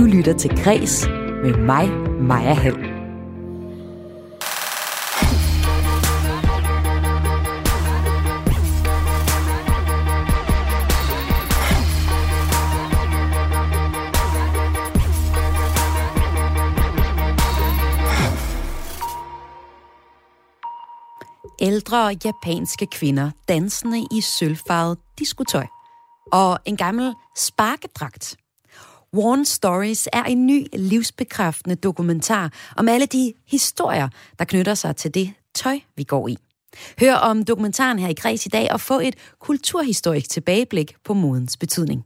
Du lytter til Græs med mig, Maja Hall. Ældre japanske kvinder dansende i sølvfarvet diskotøj og en gammel sparkedragt. Warn Stories er en ny livsbekræftende dokumentar om alle de historier, der knytter sig til det tøj, vi går i. Hør om dokumentaren her i Græs i dag og få et kulturhistorisk tilbageblik på modens betydning.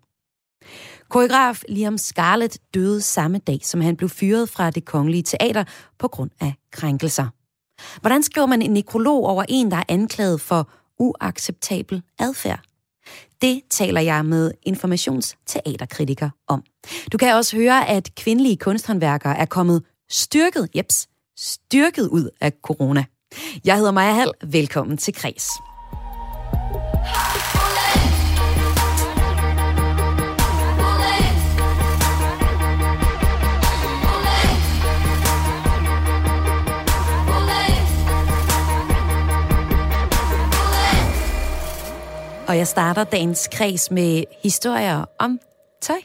Koreograf Liam Scarlett døde samme dag, som han blev fyret fra det kongelige teater på grund af krænkelser. Hvordan skriver man en nekrolog over en, der er anklaget for uacceptabel adfærd? Det taler jeg med informationsteaterkritiker om. Du kan også høre, at kvindelige kunsthåndværkere er kommet styrket, jeps, styrket ud af corona. Jeg hedder Maja Hall. Velkommen til Kres. Og jeg starter dagens kreds med historier om tøj.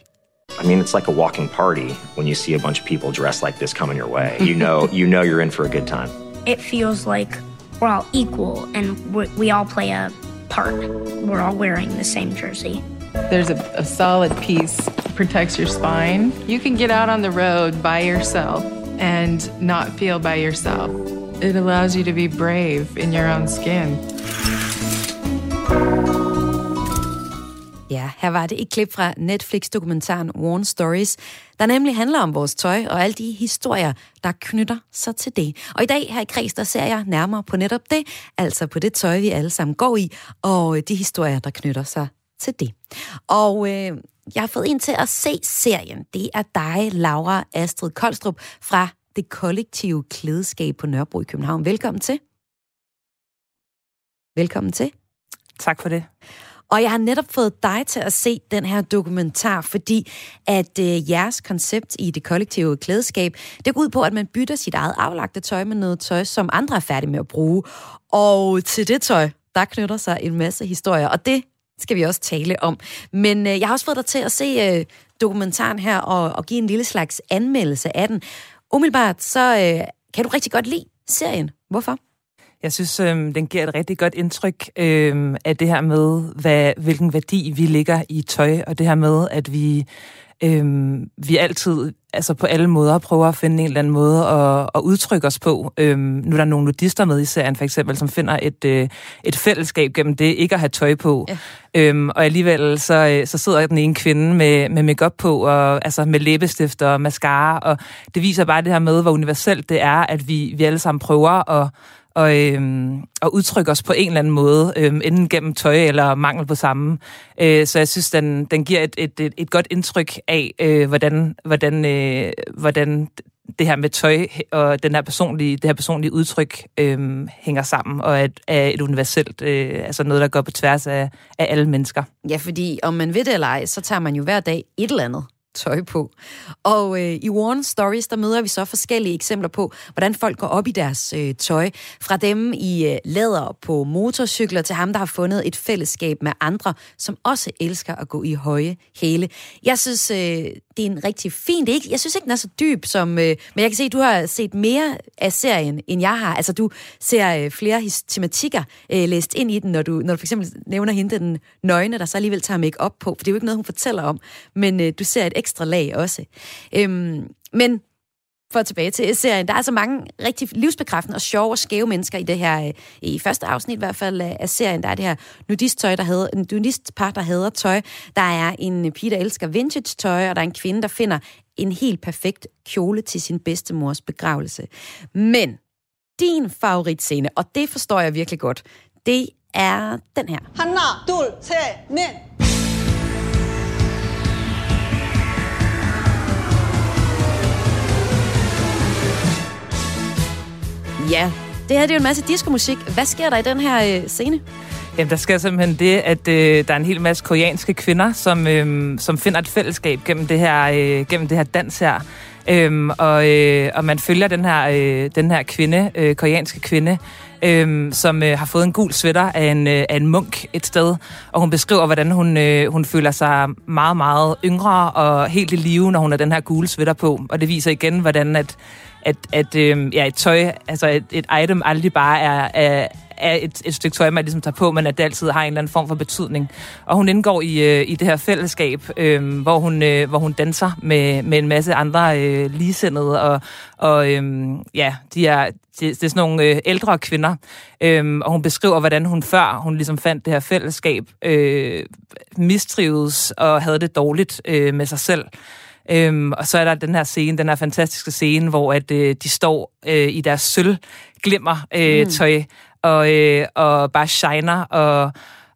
I mean, it's like a walking party when you see a bunch of people dressed like this coming your way. You know, you know you're in for a good time. It feels like we're all equal and we we all play a part. We're all wearing the same jersey. There's a, a solid piece, protects your spine. You can get out on the road by yourself and not feel by yourself. It allows you to be brave in your own skin. Ja, her var det et klip fra Netflix-dokumentaren Worn Stories, der nemlig handler om vores tøj og alle de historier, der knytter sig til det. Og i dag her i Kreds, der ser jeg nærmere på netop det, altså på det tøj, vi alle sammen går i, og de historier, der knytter sig til det. Og øh, jeg har fået en til at se serien. Det er dig, Laura Astrid Koldstrup fra det kollektive klædeskab på Nørrebro i København. Velkommen til. Velkommen til. Tak for det. Og jeg har netop fået dig til at se den her dokumentar, fordi at øh, jeres koncept i det kollektive klædeskab, det går ud på, at man bytter sit eget aflagte tøj med noget tøj, som andre er færdige med at bruge. Og til det tøj, der knytter sig en masse historier, og det skal vi også tale om. Men øh, jeg har også fået dig til at se øh, dokumentaren her og, og give en lille slags anmeldelse af den. Umiddelbart, så øh, kan du rigtig godt lide serien. Hvorfor? Jeg synes, øh, den giver et rigtig godt indtryk øh, af det her med, hvad, hvilken værdi vi ligger i tøj, og det her med, at vi, øh, vi altid altså på alle måder prøver at finde en eller anden måde at, at udtrykke os på. Øh, nu er der nogle nudister med i serien, for eksempel, som finder et, øh, et fællesskab gennem det ikke at have tøj på. Ja. Øhm, og alligevel så, så sidder den ene kvinde med, med makeup på, og altså med læbestift og mascara, og det viser bare det her med, hvor universelt det er, at vi, vi alle sammen prøver at og, øhm, og udtrykke os på en eller anden måde, øhm, enten gennem tøj eller mangel på samme. Øh, så jeg synes, den, den giver et, et, et, et godt indtryk af, øh, hvordan, hvordan, øh, hvordan det her med tøj og den her personlige, det her personlige udtryk øh, hænger sammen, og er, er et universelt, øh, altså noget, der går på tværs af, af alle mennesker. Ja, fordi om man ved det eller ej, så tager man jo hver dag et eller andet tøj på. Og øh, i Warren Stories, der møder vi så forskellige eksempler på, hvordan folk går op i deres øh, tøj. Fra dem i øh, læder på motorcykler til ham, der har fundet et fællesskab med andre, som også elsker at gå i høje hæle. Jeg synes, øh, det er en rigtig fin... Det er ikke, jeg synes ikke, den er så dyb som... Øh, men jeg kan se, at du har set mere af serien, end jeg har. Altså, du ser øh, flere tematikker øh, læst ind i den, når du, når du for eksempel nævner hende, den nøgne, der så alligevel tager make op på. For det er jo ikke noget, hun fortæller om. Men øh, du ser et ekstra lag også. Øhm, men for tilbage til serien, der er så mange rigtig livsbekræftende og sjove og skæve mennesker i det her, øh, i første afsnit i hvert fald øh, af serien, der er det her nudist-tøj, der hedder, en nudistpar, der hedder tøj. Der er en øh, pige, der elsker vintage-tøj, og der er en kvinde, der finder en helt perfekt kjole til sin bedstemors begravelse. Men din favoritscene, og det forstår jeg virkelig godt, det er den her. Hanna, dul, te, Ja, det her det er jo en masse diskomusik. Hvad sker der i den her øh, scene? Jamen, der sker simpelthen det, at øh, der er en hel masse koreanske kvinder, som, øh, som finder et fællesskab gennem det her, øh, gennem det her dans her. Øhm, og, øh, og man følger den her, øh, den her kvinde, øh, koreanske kvinde, øh, som øh, har fået en gul sweater af en, øh, af en munk et sted. Og hun beskriver, hvordan hun, øh, hun føler sig meget, meget yngre og helt i live, når hun har den her gule sweater på. Og det viser igen, hvordan at, at, at øh, ja, et tøj, altså et, et item aldrig bare er, er, er et, et stykke tøj, man ligesom tager på, men at det altid har en eller anden form for betydning. Og hun indgår i, øh, i det her fællesskab, øh, hvor, hun, øh, hvor hun danser med, med en masse andre øh, ligesindede, og, og øh, ja, de er, det, det er sådan nogle øh, ældre kvinder, øh, og hun beskriver, hvordan hun før hun ligesom fandt det her fællesskab, øh, mistrives og havde det dårligt øh, med sig selv. Øhm, og så er der den her scene, den her fantastiske scene, hvor at øh, de står øh, i deres sølv glimmer øh, mm. tøj og, øh, og bare shiner, og,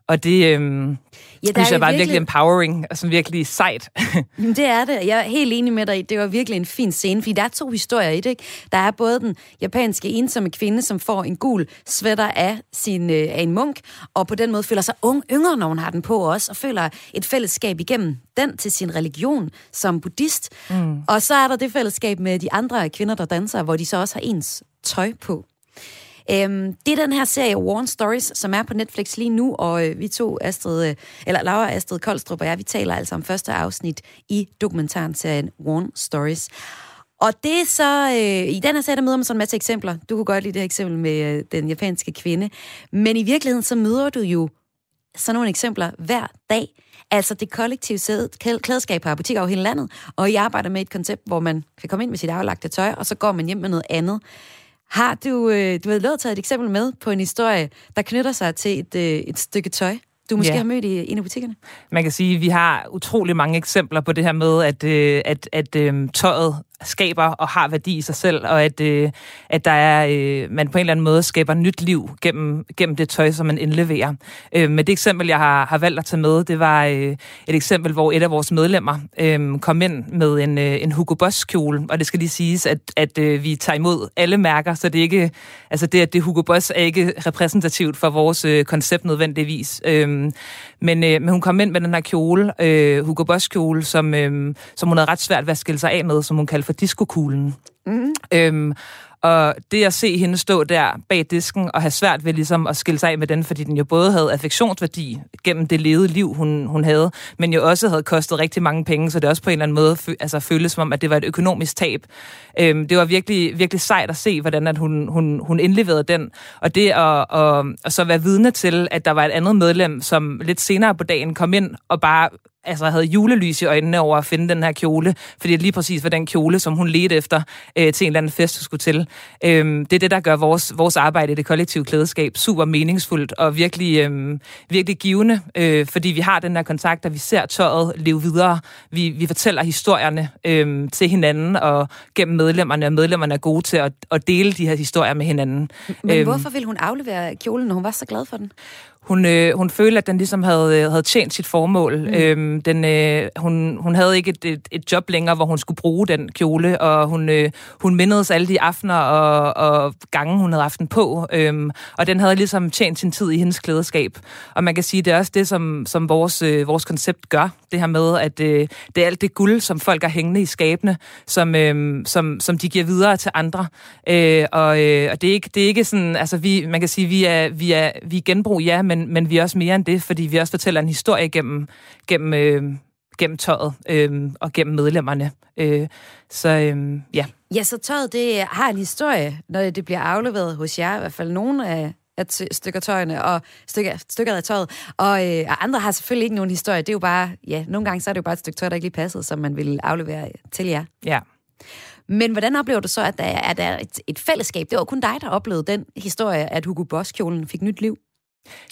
og det... Øh, Ja, der synes jeg var virkelig... virkelig empowering og sådan virkelig sejt. Jamen, det er det. Jeg er helt enig med dig. Det var virkelig en fin scene, fordi der er to historier i det. Ikke? Der er både den japanske ensomme kvinde, som får en gul sweater af, sin, øh, af en munk, og på den måde føler sig ung, yngre, når hun har den på også, og føler et fællesskab igennem den til sin religion som buddhist. Mm. Og så er der det fællesskab med de andre kvinder, der danser, hvor de så også har ens tøj på. Øhm, det er den her serie Warren Stories, som er på Netflix lige nu, og øh, vi to, Astrid, øh, eller Laura Astrid Koldstrup og jeg, vi taler altså om første afsnit i dokumentaren serien Warren Stories. Og det er så, øh, i den her serie, der møder man sådan en masse eksempler. Du kunne godt lide det her eksempel med øh, den japanske kvinde. Men i virkeligheden, så møder du jo sådan nogle eksempler hver dag. Altså det kollektive klædeskab på butikker over hele landet, og I arbejder med et koncept, hvor man kan komme ind med sit aflagte tøj, og så går man hjem med noget andet. Har du, øh, du har lavet taget et eksempel med på en historie, der knytter sig til et, øh, et stykke tøj, du måske ja. har mødt i en af butikkerne? Man kan sige, at vi har utrolig mange eksempler på det her med, at, øh, at, at øh, tøjet skaber og har værdi i sig selv, og at, øh, at der er, øh, man på en eller anden måde skaber nyt liv gennem, gennem det tøj, som man indleverer. Øh, men det eksempel, jeg har, har valgt at tage med, det var øh, et eksempel, hvor et af vores medlemmer øh, kom ind med en, øh, en Hugo Boss kjole, og det skal lige siges, at, at øh, vi tager imod alle mærker, så det er ikke, altså det, at det Hugo Boss er ikke repræsentativt for vores øh, koncept nødvendigvis. Øh, men, øh, men hun kom ind med den her kjole, øh, Hugo Boss kjole, som, øh, som hun havde ret svært ved at skille sig af med, som hun kaldte for diskokuglen. Mm. Øhm, og det at se hende stå der bag disken og have svært ved ligesom at skille sig af med den, fordi den jo både havde affektionsværdi gennem det levede liv, hun, hun havde, men jo også havde kostet rigtig mange penge, så det også på en eller anden måde altså, føltes som om, at det var et økonomisk tab. Øhm, det var virkelig, virkelig sejt at se, hvordan at hun, hun, hun indleverede den. Og det at, at, at så være vidne til, at der var et andet medlem, som lidt senere på dagen kom ind og bare altså havde julelys i øjnene over at finde den her kjole, fordi det lige præcis var den kjole, som hun ledte efter øh, til en eller anden fest, hun skulle til. Øhm, det er det, der gør vores, vores arbejde i det kollektive klædeskab super meningsfuldt og virkelig, øhm, virkelig givende, øh, fordi vi har den her kontakt, og vi ser tøjet leve videre. Vi, vi fortæller historierne øh, til hinanden og gennem medlemmerne, og medlemmerne er gode til at, at dele de her historier med hinanden. Men øhm, hvorfor ville hun aflevere kjolen, når hun var så glad for den? Hun, øh, hun følte, at den ligesom havde, øh, havde tjent sit formål. Mm. Øhm, den, øh, hun, hun havde ikke et, et, et job længere, hvor hun skulle bruge den kjole, og hun, øh, hun mindedes alle de aftener og, og gange, hun havde haft den på. Øhm, og den havde ligesom tjent sin tid i hendes klædeskab. Og man kan sige, det er også det, som, som vores, øh, vores koncept gør. Det her med, at øh, det er alt det guld, som folk har hængende i skabene, som, øh, som, som de giver videre til andre. Øh, og, øh, og det er ikke, det er ikke sådan, altså vi, man kan sige, vi er, vi er, vi er genbrug, ja, men, men vi er også mere end det, fordi vi også fortæller en historie gennem, gennem, øh, gennem tøjet øh, og gennem medlemmerne. Øh, så øh, ja. Ja, så tøjet det har en historie, når det bliver afleveret hos jer, i hvert fald nogle af, af stykker tøjene og stykker, stykker af tøjet. Og, øh, og andre har selvfølgelig ikke nogen historie. Det er jo bare, ja, nogle gange så er det jo bare et stykke tøj, der ikke lige passede, som man vil aflevere til jer. Ja. Men hvordan oplever du så, at der er, at der er et, et fællesskab? Det var kun dig, der oplevede den historie, at Hugo Boss-kjolen fik nyt liv.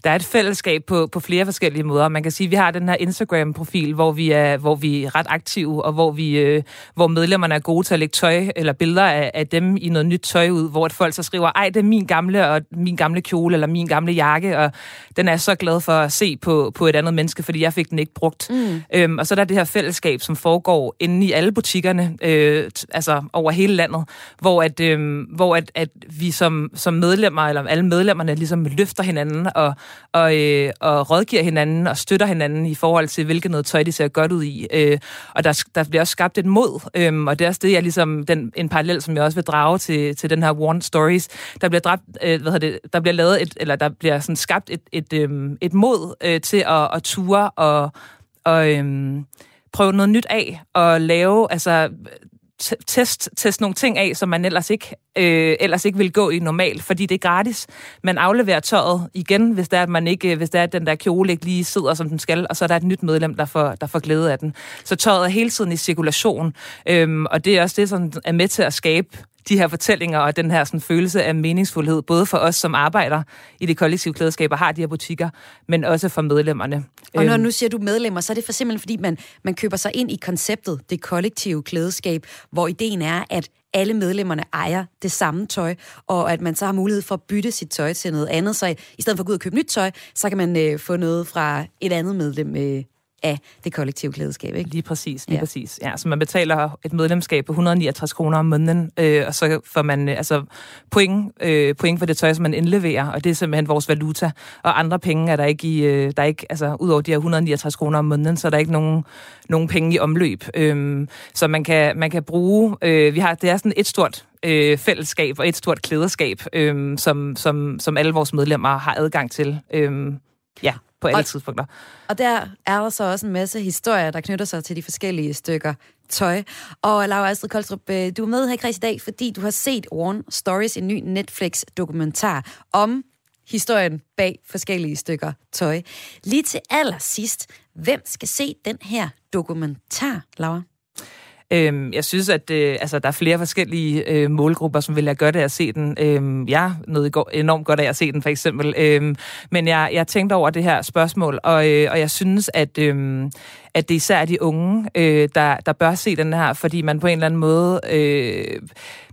Der er et fællesskab på, på flere forskellige måder. Man kan sige, at vi har den her Instagram-profil, hvor vi er, hvor vi er ret aktive, og hvor, vi, øh, hvor medlemmerne er gode til at lægge tøj eller billeder af, af dem i noget nyt tøj ud, hvor et folk så skriver, ej, det er min gamle, og min gamle kjole, eller min gamle jakke, og den er jeg så glad for at se på, på et andet menneske, fordi jeg fik den ikke brugt. Mm. Øhm, og så er der det her fællesskab, som foregår inde i alle butikkerne, øh, altså over hele landet, hvor at, øh, hvor at, at vi som, som medlemmer, eller alle medlemmerne, ligesom løfter hinanden og, og, øh, og rådgiver hinanden og støtter hinanden i forhold til, hvilket noget tøj de ser godt ud i. Øh, og der, der bliver også skabt et mod, øh, og det er også det, jeg ligesom, den, en parallel, som jeg også vil drage til, til den her Warren Stories. Der bliver, dræbt, øh, hvad det, der bliver lavet et, eller der bliver sådan skabt et, et, øh, et mod øh, til at, at ture og, og øh, prøve noget nyt af og lave, altså test, test nogle ting af, som man ellers ikke, øh, ellers ikke vil gå i normalt, fordi det er gratis. Man afleverer tøjet igen, hvis det er, at, man ikke, øh, hvis det er, at den der kjole ikke lige sidder, som den skal, og så er der et nyt medlem, der får, der får glæde af den. Så tøjet er hele tiden i cirkulation, øhm, og det er også det, som er med til at skabe de her fortællinger og den her sådan, følelse af meningsfuldhed, både for os, som arbejder i det kollektive klædeskab og har de her butikker, men også for medlemmerne. Og når øhm. nu siger du medlemmer, så er det for simpelthen, fordi man, man køber sig ind i konceptet, det kollektive klædeskab, hvor ideen er, at alle medlemmerne ejer det samme tøj, og at man så har mulighed for at bytte sit tøj til noget andet. Så i stedet for at gå ud og købe nyt tøj, så kan man øh, få noget fra et andet medlem øh, af det kollektive klædeskab. Ikke? Lige præcis, lige ja. præcis. Ja, så man betaler et medlemskab på 169 kroner om måneden, øh, og så får man øh, altså point, øh, point for det tøj, som man indleverer, og det er simpelthen vores valuta. Og andre penge er der ikke i, øh, der er ikke, altså udover de her 169 kroner om måneden, så er der ikke nogen, nogen penge i omløb. Øh, så man kan, man kan bruge, øh, vi har, det er sådan et stort øh, fællesskab og et stort klæderskab, øh, som, som, som alle vores medlemmer har adgang til. Øh, ja, på alle og, tidspunkter. Og der er der så også en masse historier, der knytter sig til de forskellige stykker tøj. Og Laura Astrid Koldstrup, øh, du er med her i Kreds i dag, fordi du har set Warren Stories, en ny Netflix-dokumentar om historien bag forskellige stykker tøj. Lige til allersidst, hvem skal se den her dokumentar, Laura? Øhm, jeg synes, at øh, altså, der er flere forskellige øh, målgrupper, som vil have gøre det at se den. Øhm, jeg noget enormt godt af at se den, for eksempel. Øhm, men jeg, jeg tænkte over det her spørgsmål, og, øh, og jeg synes, at, øh, at det især er de unge, øh, der, der bør se den her, fordi man på en eller anden måde... Øh,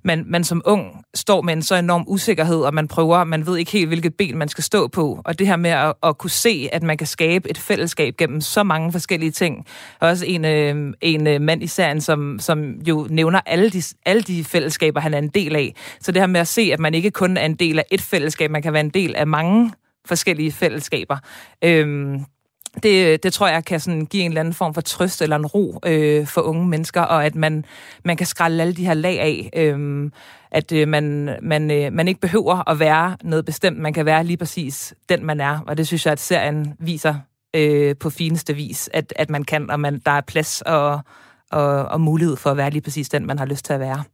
man, man som ung står med en så enorm usikkerhed, og man prøver, man ved ikke helt, hvilket ben man skal stå på. Og det her med at, at kunne se, at man kan skabe et fællesskab gennem så mange forskellige ting. Også en, øh, en øh, mand i serien, som, som jo nævner alle de, alle de fællesskaber, han er en del af. Så det her med at se, at man ikke kun er en del af et fællesskab, man kan være en del af mange forskellige fællesskaber. Øh, det, det tror jeg kan sådan give en eller anden form for trøst eller en ro øh, for unge mennesker, og at man, man kan skrælle alle de her lag af. Øh, at øh, man, man, øh, man ikke behøver at være noget bestemt. Man kan være lige præcis den, man er. Og det synes jeg, at serien viser øh, på fineste vis, at, at man kan, og man, der er plads og, og, og mulighed for at være lige præcis den, man har lyst til at være.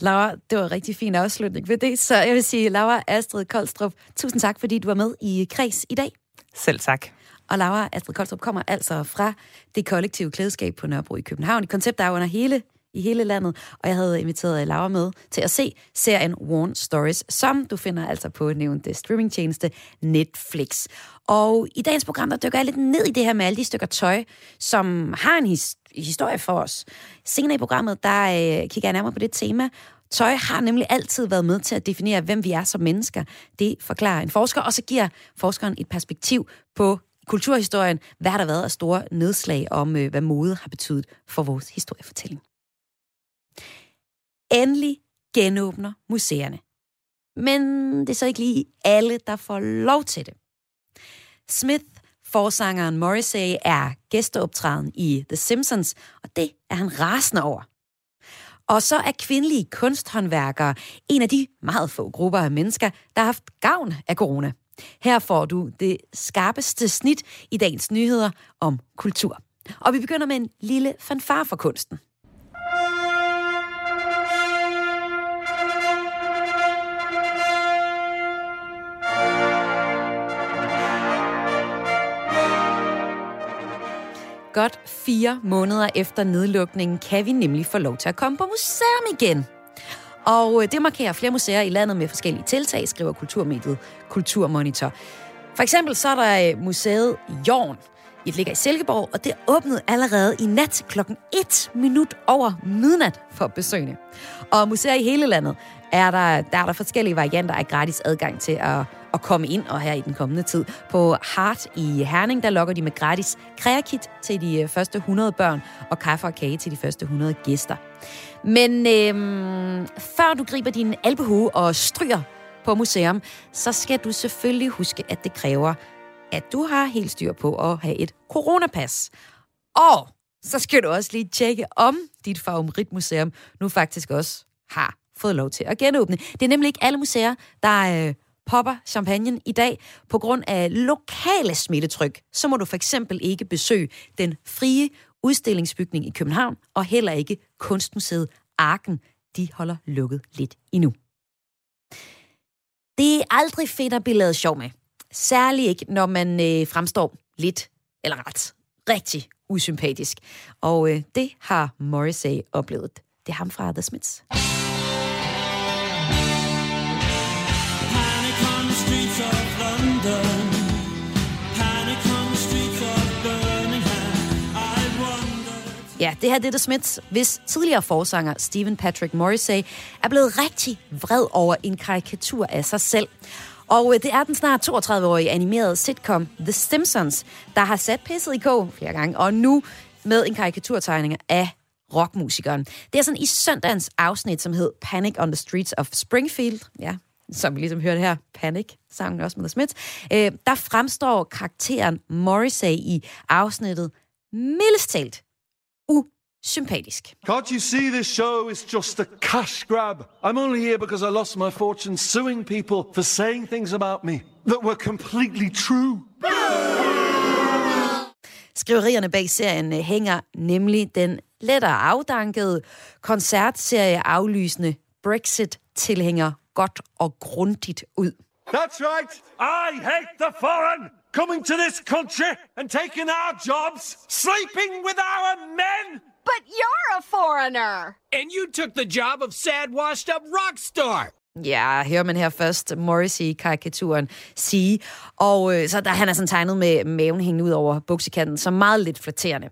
Laura, det var en rigtig fin afslutning ved det, så jeg vil sige, Laura Astrid Koldstrup, tusind tak, fordi du var med i Kreds i dag. Selv tak. Og Laura Astrid Koldstrup kommer altså fra det kollektive klædeskab på Nørrebro i København. Et koncept, der er under hele i hele landet, og jeg havde inviteret Laura med til at se serien Warn Stories, som du finder altså på nævnte streamingtjeneste Netflix. Og i dagens program, der dykker jeg lidt ned i det her med alle de stykker tøj, som har en his- historie for os. Senere i programmet, der øh, kigger jeg nærmere på det tema, Tøj har nemlig altid været med til at definere, hvem vi er som mennesker. Det forklarer en forsker, og så giver forskeren et perspektiv på kulturhistorien, hvad har der været af store nedslag om, øh, hvad mode har betydet for vores historiefortælling. Endelig genåbner museerne. Men det er så ikke lige alle, der får lov til det. Smith, forsangeren Morrissey, er gæsteoptræden i The Simpsons, og det er han rasende over. Og så er kvindelige kunsthåndværkere en af de meget få grupper af mennesker, der har haft gavn af corona. Her får du det skarpeste snit i dagens nyheder om kultur. Og vi begynder med en lille fanfar for kunsten. Godt fire måneder efter nedlukningen kan vi nemlig få lov til at komme på museum igen. Og øh, det markerer flere museer i landet med forskellige tiltag, skriver Kulturmediet Kulturmonitor. For eksempel så er der øh, museet Jorn. Det ligger i Silkeborg, og det åbnede allerede i nat klokken 1 minut over midnat for besøgende. Og museer i hele landet er der, der er der forskellige varianter af gratis adgang til at, at komme ind og her i den kommende tid. På Hart i Herning, der lokker de med gratis kreakit til de øh, første 100 børn og kaffe og kage til de første 100 gæster. Men øhm, før du griber din albehue og stryger på museum, så skal du selvfølgelig huske, at det kræver, at du har helt styr på at have et coronapas. Og så skal du også lige tjekke, om dit favoritmuseum nu faktisk også har fået lov til at genåbne. Det er nemlig ikke alle museer, der øh, popper champagnen i dag. På grund af lokale smittetryk, så må du for eksempel ikke besøge den frie udstillingsbygning i København, og heller ikke Kunstmuseet Arken. De holder lukket lidt endnu. Det er aldrig fedt at blive lavet sjov med. Særligt ikke, når man øh, fremstår lidt, eller ret, rigtig usympatisk. Og øh, det har Morrissey oplevet. Det er ham fra The Smiths. Ja, det her det er The Smiths, hvis tidligere forsanger Stephen Patrick Morrissey er blevet rigtig vred over en karikatur af sig selv. Og øh, det er den snart 32-årige animerede sitcom The Simpsons, der har sat pisset i kog flere gange, og nu med en karikaturtegning af rockmusikeren. Det er sådan i søndagens afsnit, som hed Panic on the Streets of Springfield. Ja, som vi ligesom hørte her, Panic, sangen også med The Smiths. Øh, der fremstår karakteren Morrissey i afsnittet mildest talt usympatisk. Can't you see this show is just a cash grab? I'm only here because I lost my fortune suing people for saying things about me that were completely true. Skriverierne bag serien øh, hænger nemlig den lettere afdankede koncertserie aflysende Brexit-tilhænger godt og grundigt ud. That's right. I hate the foreign coming to this country and taking our jobs, sleeping with our men. But you're a foreigner. And you took the job of sad, washed up rock star. Ja, hører man her først Morrissey-karikaturen sige. Og øh, så der, han er sådan tegnet med maven hængende ud over buksekanten, så meget lidt flatterende.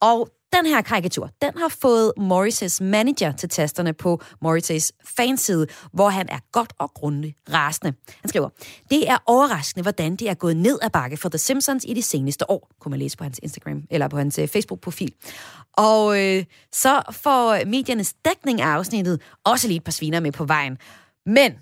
Og den her karikatur, den har fået Morris' manager til tasterne på Morris' fanside, hvor han er godt og grundigt rasende. Han skriver, det er overraskende, hvordan det er gået ned ad bakke for The Simpsons i de seneste år, kunne man læse på hans Instagram, eller på hans øh, Facebook-profil. Og øh, så får mediernes dækning af afsnittet også lige et par sviner med på vejen. Men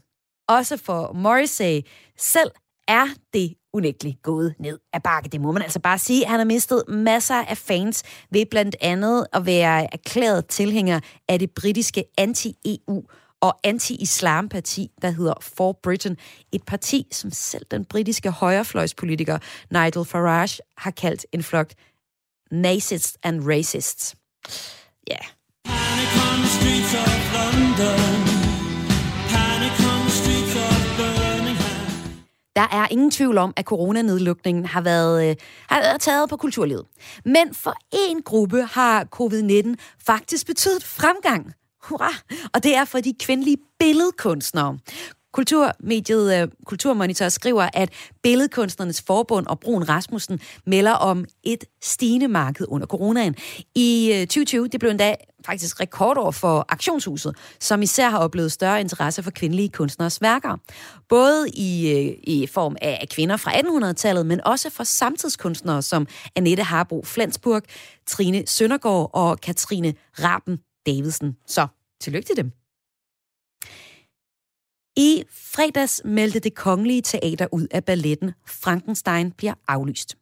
også for Morrissey selv er det unægteligt gået ned ad bakke. Det må man altså bare sige. Han har mistet masser af fans ved blandt andet at være erklæret tilhænger af det britiske anti-EU og anti-islam-parti, der hedder For Britain. Et parti, som selv den britiske højrefløjspolitiker Nigel Farage har kaldt en flok nazists and racists. Ja. Yeah. Der er ingen tvivl om, at coronanedlukningen har været, øh, har været taget på kulturlivet. Men for en gruppe har covid-19 faktisk betydet fremgang. Hurra! Og det er for de kvindelige billedkunstnere. Kulturmediet øh, Kulturmonitor skriver, at Billedkunstnernes Forbund og Brun Rasmussen melder om et stigende marked under coronaen. I øh, 2020 det blev endda faktisk rekordår for Aktionshuset, som især har oplevet større interesse for kvindelige kunstners værker. Både i, øh, i form af kvinder fra 1800-tallet, men også for samtidskunstnere som Annette Harbo Flensburg, Trine Søndergaard og Katrine Raben Davidsen. Så tillykke til dem. I fredags meldte det kongelige teater ud af balletten Frankenstein bliver aflyst.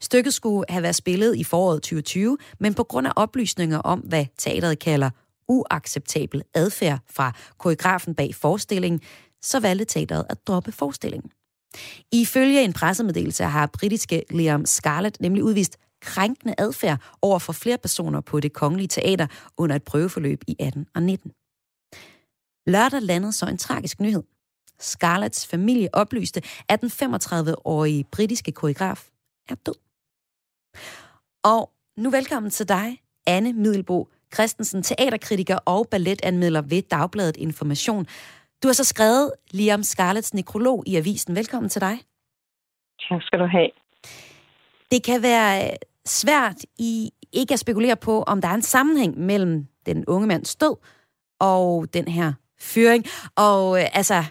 Stykket skulle have været spillet i foråret 2020, men på grund af oplysninger om, hvad teateret kalder uacceptabel adfærd fra koreografen bag forestillingen, så valgte teateret at droppe forestillingen. Ifølge en pressemeddelelse har britiske Liam Scarlett nemlig udvist krænkende adfærd over for flere personer på det kongelige teater under et prøveforløb i 18 og 19. Lørdag landede så en tragisk nyhed. Scarletts familie oplyste, at den 35-årige britiske koreograf er død. Og nu velkommen til dig, Anne Middelbo Christensen, teaterkritiker og balletanmelder ved Dagbladet Information. Du har så skrevet Liam Scarletts nekrolog i avisen. Velkommen til dig. Tak skal du have. Det kan være svært i ikke at spekulere på, om der er en sammenhæng mellem den unge mands død og den her fyring. Og øh, altså,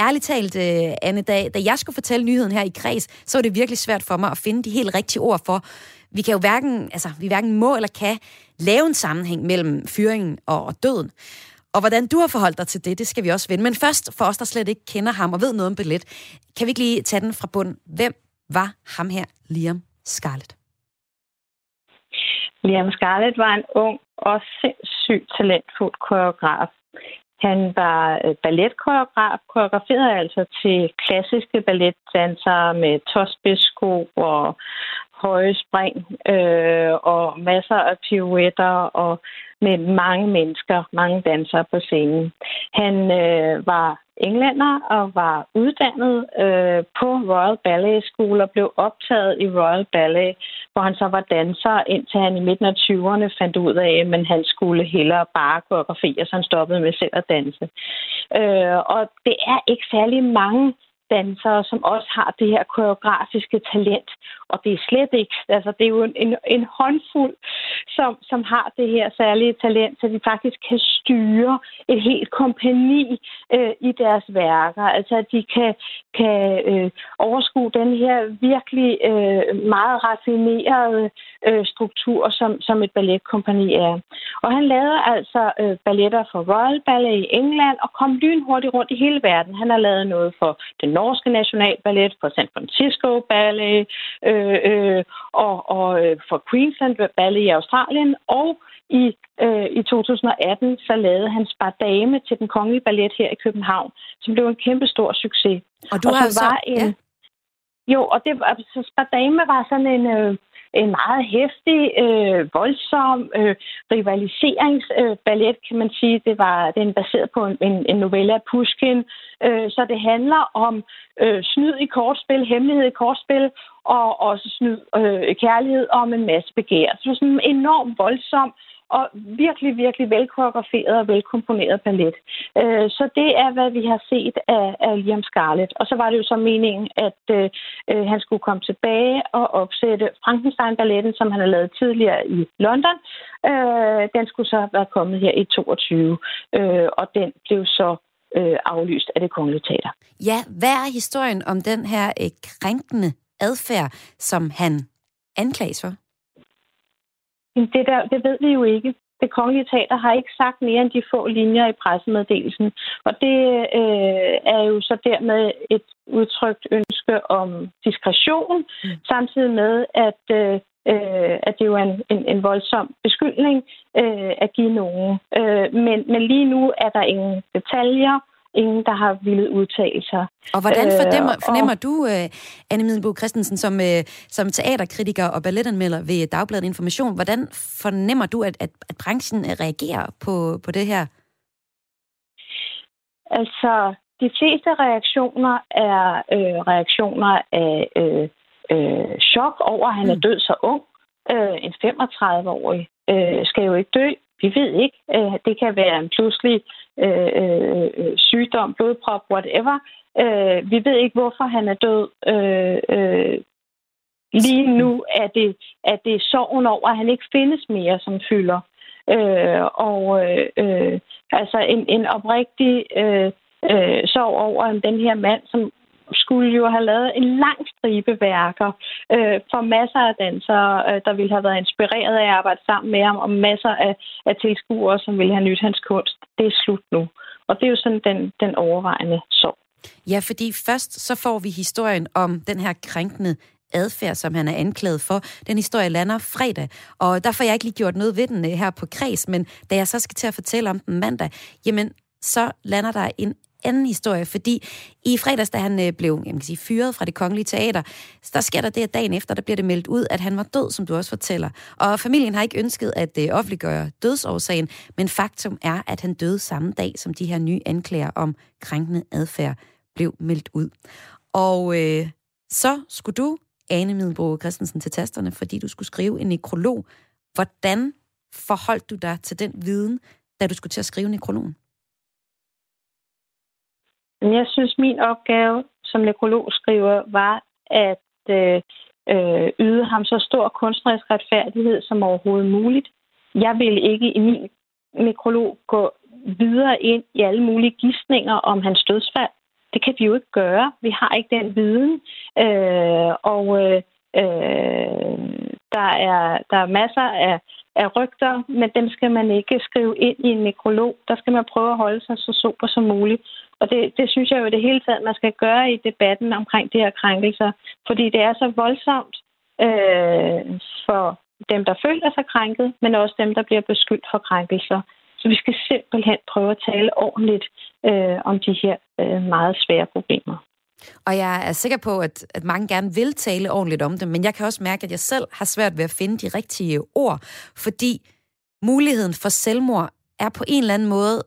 ærligt talt, øh, Anne, da, da jeg skulle fortælle nyheden her i kreds, så var det virkelig svært for mig at finde de helt rigtige ord for. Vi kan jo hverken, altså, vi hverken må eller kan lave en sammenhæng mellem fyringen og, og døden. Og hvordan du har forholdt dig til det, det skal vi også vende. Men først, for os, der slet ikke kender ham og ved noget om billet, kan vi ikke lige tage den fra bunden. Hvem var ham her, Liam Scarlett? Liam Scarlett var en ung og sindssygt talentfuld koreograf. Han var øh, balletkoreograf, koreograferede altså til klassiske balletdansere med tåspidssko og høje spring øh, og masser af pirouetter og med mange mennesker, mange dansere på scenen. Han øh, var englænder og var uddannet øh, på Royal Ballet School og blev optaget i Royal Ballet, hvor han så var danser, indtil han i midten af 20'erne fandt ud af, at han skulle hellere bare koreografere, så han stoppede med selv at danse. Øh, og det er ikke særlig mange dansere, som også har det her koreografiske talent. Og det er slet ikke, altså det er jo en, en håndfuld, som, som har det her særlige talent, så de faktisk kan styre et helt kompani øh, i deres værker. Altså at de kan, kan øh, overskue den her virkelig øh, meget raffinerede øh, struktur, som, som et balletkompani er. Og han lavede altså øh, balletter for Royal Ballet i England og kom lynhurtigt rundt i hele verden. Han har lavet noget for den norske nationalballet, for San Francisco Ballet øh, øh, og, og øh, for Queensland Ballet i Australien. Og i, øh, i 2018 så lavede han Spar Dame til den kongelige ballet her i København, som blev en kæmpe stor succes. Og du og har så... Var en, ja. Jo, og det var, så Spar Dame var sådan en... Øh, en meget hæftig, øh, voldsom øh, rivaliseringsballet, øh, kan man sige. Det var den baseret på en, en, novelle af Pushkin. Øh, så det handler om øh, snyd i kortspil, hemmelighed i kortspil, og også snyd øh, kærlighed om en masse begær. Så det var sådan en enorm voldsom og virkelig, virkelig velkoreograferet og velkomponeret ballet. Øh, så det er, hvad vi har set af, af Liam Scarlett. Og så var det jo så meningen, at øh, han skulle komme tilbage og opsætte Frankenstein-balletten, som han har lavet tidligere i London. Øh, den skulle så være kommet her i 22, øh, og den blev så øh, aflyst af det kongelige teater. Ja, hvad er historien om den her øh, krænkende adfærd, som han anklages for? Det, der, det ved vi jo ikke. Det kongelige teater har ikke sagt mere end de få linjer i pressemeddelelsen. Og det øh, er jo så dermed et udtrykt ønske om diskretion, mm. samtidig med, at, øh, at det jo er en, en, en voldsom beskyldning øh, at give nogen. Øh, men, men lige nu er der ingen detaljer, ingen, der har ville udtale sig. Og hvordan fornemmer, øh, fornemmer og, du, uh, Anne Middelbo Christensen, som, uh, som teaterkritiker og balletanmelder ved Dagbladet Information, hvordan fornemmer du, at, at, at branchen reagerer på, på det her? Altså, de fleste reaktioner er øh, reaktioner af øh, øh, chok over, at han er mm. død så ung. Øh, en 35-årig øh, skal jo ikke dø. Vi ved ikke. Øh, det kan være en pludselig Øh, øh, øh, sygdom, blodprop, whatever. Øh, vi ved ikke, hvorfor han er død. Øh, øh, lige nu er det, er det sorgen over, at han ikke findes mere, som fylder. Øh, og øh, øh, altså en, en oprigtig øh, øh, sorg over, den her mand, som skulle jo have lavet en lang stribe værker øh, for masser af dansere, øh, der ville have været inspireret af at arbejde sammen med ham, og masser af, af tilskuere, som ville have nyt hans kunst. Det er slut nu. Og det er jo sådan den, den overvejende sorg. Ja, fordi først så får vi historien om den her krænkende adfærd, som han er anklaget for. Den historie lander fredag, og der får jeg ikke lige gjort noget ved den øh, her på kreds, men da jeg så skal til at fortælle om den mandag, jamen så lander der en anden historie, fordi i fredags, da han øh, blev jeg kan sige, fyret fra det kongelige teater, der sker der det, at dagen efter, der bliver det meldt ud, at han var død, som du også fortæller. Og familien har ikke ønsket at øh, offentliggøre dødsårsagen, men faktum er, at han døde samme dag, som de her nye anklager om krænkende adfærd blev meldt ud. Og øh, så skulle du, Ane Middelbro Christensen, til tasterne, fordi du skulle skrive en nekrolog. Hvordan forholdt du dig til den viden, da du skulle til at skrive nekrologen? Jeg synes, min opgave som nekrologskriver var at øh, øh, yde ham så stor kunstnerisk retfærdighed som overhovedet muligt. Jeg ville ikke i min nekrolog gå videre ind i alle mulige gissninger om hans dødsfald. Det kan vi jo ikke gøre. Vi har ikke den viden. Øh, og øh, øh, Der er, der er masser af, af rygter, men dem skal man ikke skrive ind i en nekrolog. Der skal man prøve at holde sig så super som muligt. Og det, det synes jeg jo det hele taget, man skal gøre i debatten omkring de her krænkelser. Fordi det er så voldsomt øh, for dem, der føler sig krænket, men også dem, der bliver beskyldt for krænkelser. Så vi skal simpelthen prøve at tale ordentligt øh, om de her øh, meget svære problemer. Og jeg er sikker på, at, at mange gerne vil tale ordentligt om det, men jeg kan også mærke, at jeg selv har svært ved at finde de rigtige ord, fordi muligheden for selvmord er på en eller anden måde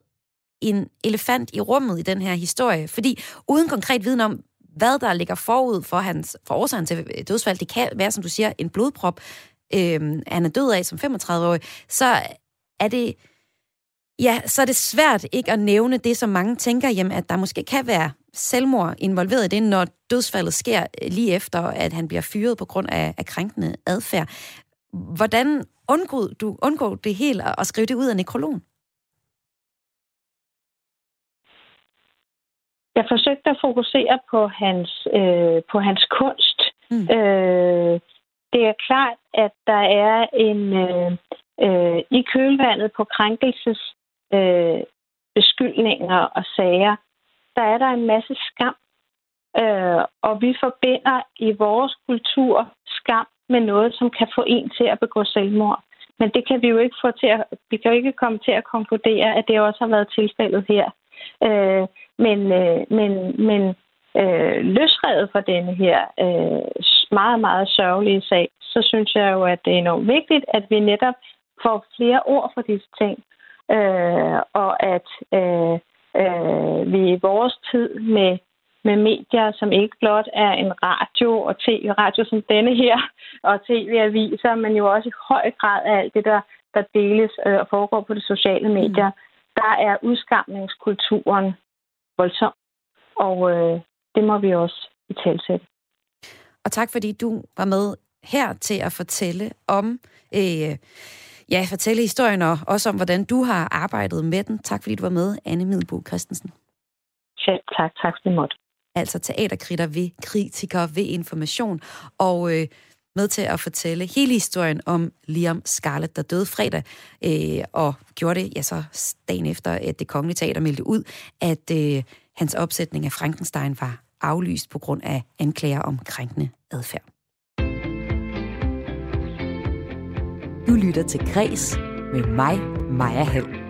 en elefant i rummet i den her historie. Fordi uden konkret viden om, hvad der ligger forud for, hans, for årsagen til øh, dødsfald, det kan være, som du siger, en blodprop, øh, han er død af som 35-årig, så er det Ja, så er det svært ikke at nævne det, som mange tænker, jamen, at der måske kan være selvmord involveret i det, når dødsfaldet sker øh, lige efter, at han bliver fyret på grund af, af krænkende adfærd. Hvordan undgår du undgår det helt at skrive det ud af nekrologen? Jeg forsøgte at fokusere på hans, øh, på hans kunst. Mm. Øh, det er klart, at der er en øh, øh, i kølvandet på krænkelses øh, beskyldninger og sager, der er der en masse skam. Øh, og vi forbinder i vores kultur skam med noget, som kan få en til at begå selvmord. Men det kan vi jo ikke få til at, vi kan jo ikke komme til at konkludere, at det også har været tilfældet her. Øh, men øh, men, men øh, løsredet fra denne her øh, meget, meget sørgelige sag, så synes jeg jo, at det er enormt vigtigt, at vi netop får flere ord for disse ting øh, og at øh, øh, vi i vores tid med med medier, som ikke blot er en radio og tv-radio som denne her, og tv-aviser, men jo også i høj grad af alt det, der, der deles øh, og foregår på de sociale medier, mm. der er udskamningskulturen voldsom. Og øh, det må vi også i talsætte. Og tak fordi du var med her til at fortælle om øh, ja, fortælle historien og også om, hvordan du har arbejdet med den. Tak fordi du var med, Anne Middelbo Christensen. Selv tak. Tak for det måtte. Altså teaterkritter ved kritikere ved information. Og øh, med til at fortælle hele historien om Liam Scarlett, der døde fredag, øh, og gjorde det ja, så dagen efter, at det kongelige teater meldte ud, at øh, hans opsætning af Frankenstein var aflyst på grund af anklager om krænkende adfærd. Du lytter til Græs med mig, Maja Hall.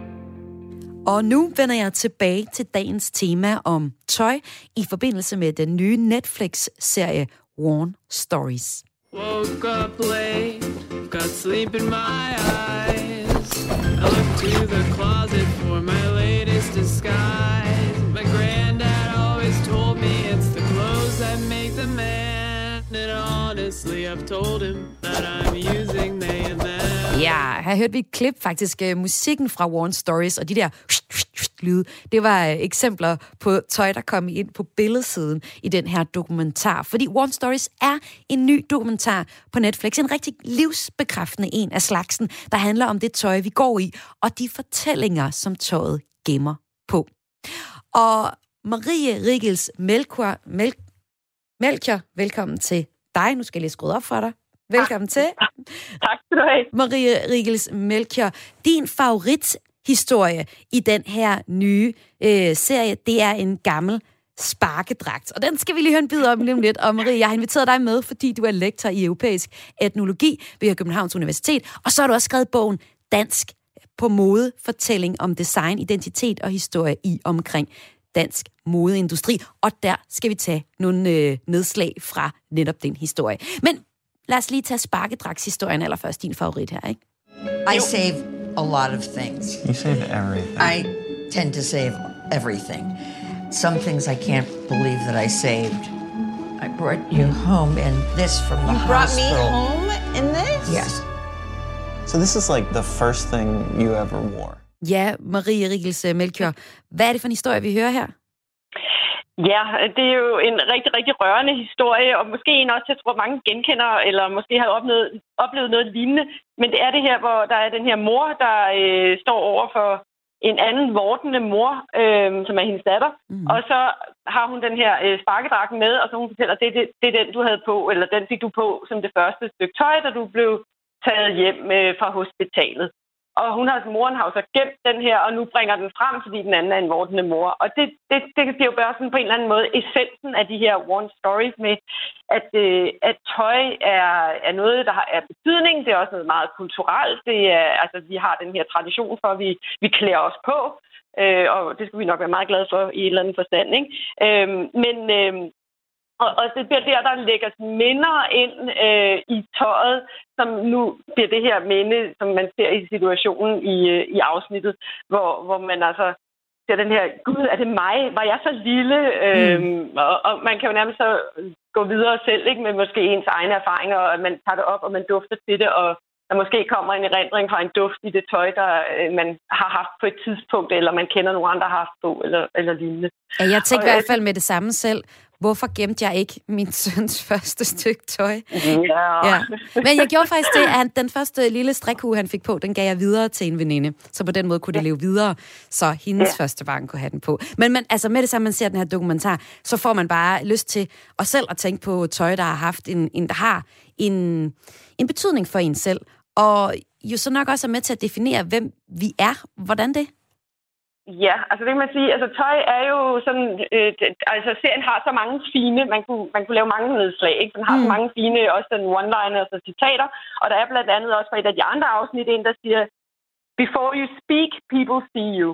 Og nu vender jeg tilbage til dagens tema om tøj i forbindelse med den nye Netflix-serie Worn Stories. Woke up late, got sleep in my eyes. I looked to the closet for my latest disguise. My granddad always told me it's the clothes that make the man. And honestly, I've told him that I'm using them. Ja, her hørte vi et klip faktisk. Øh, musikken fra Warren Stories og de der lyde, det var øh, eksempler på tøj, der kom ind på billedsiden i den her dokumentar. Fordi Warren Stories er en ny dokumentar på Netflix. En rigtig livsbekræftende en af slagsen, der handler om det tøj, vi går i, og de fortællinger, som tøjet gemmer på. Og Marie Riggels Melchior, Mel Melchior, velkommen til dig. Nu skal jeg lige skrue op for dig. Velkommen til. Tak skal du have. Marie Rigels Melchior, din favorithistorie i den her nye øh, serie, det er en gammel sparkedragt. Og den skal vi lige høre en bid om lige om lidt. Og Marie, jeg har inviteret dig med, fordi du er lektor i europæisk etnologi ved Københavns Universitet. Og så har du også skrevet bogen Dansk på mode, fortælling om design, identitet og historie i omkring dansk modeindustri. Og der skal vi tage nogle øh, nedslag fra netop den historie. Men Lad os lige tage sparkedragshistorien allerførst, din favorit her, ikke? I save a lot of things. You save everything. I tend to save everything. Some things I can't believe that I saved. I brought you home in this from the you hospital. You brought me home in this? Yes. So this is like the first thing you ever wore. Ja, Marie Riegels Melchior. Hvad er det for en historie, vi hører her? Ja, det er jo en rigtig, rigtig rørende historie, og måske en også, jeg tror, mange genkender, eller måske har oplevet, oplevet noget lignende. Men det er det her, hvor der er den her mor, der øh, står over for en anden vortende mor, øh, som er hendes datter, mm. og så har hun den her øh, sparkedragt med, og så hun fortæller, det, det, det er den, du havde på, eller den fik du på som det første stykke tøj, da du blev taget hjem øh, fra hospitalet. Og hun har, altså moren har jo så gemt den her, og nu bringer den frem, fordi den anden er en vortende mor. Og det, det, det bliver jo bare sådan på en eller anden måde essensen af de her one stories med, at, øh, at tøj er, er noget, der har er betydning. Det er også noget meget kulturelt. Det er, altså, vi har den her tradition for, at vi, vi klæder os på. Øh, og det skal vi nok være meget glade for i et eller andet forstand. Ikke? Øh, men, øh, og, og det bliver der, der lægger minder ind øh, i tøjet, som nu bliver det her minde, som man ser i situationen i, øh, i afsnittet, hvor, hvor man altså ser den her, gud, er det mig? Var jeg så lille? Øh, mm. og, og man kan jo nærmest så gå videre selv, ikke, med måske ens egne erfaringer, og man tager det op, og man dufter til det, og der måske kommer en erindring fra en duft i det tøj, der øh, man har haft på et tidspunkt, eller man kender nogle andre, der har haft på, eller, eller lignende. Ja, jeg tænker og, i hvert fald med det samme selv hvorfor gemte jeg ikke min søns første stykke tøj? Ja. ja. Men jeg gjorde faktisk det, at den første lille strikhue, han fik på, den gav jeg videre til en veninde. Så på den måde kunne det leve videre, så hendes ja. første barn kunne have den på. Men man, altså med det samme, man ser den her dokumentar, så får man bare lyst til at selv at tænke på tøj, der har haft en, en der har en, en betydning for en selv. Og jo så nok også er med til at definere, hvem vi er. Hvordan det? Ja, altså det kan man sige, altså tøj er jo sådan, øh, altså serien har så mange fine, man kunne, man kunne lave mange nedslag, ikke? Den har mm. så mange fine, også den one-liners og citater, og der er blandt andet også fra et af de andre afsnit en, der siger, before you speak, people see you.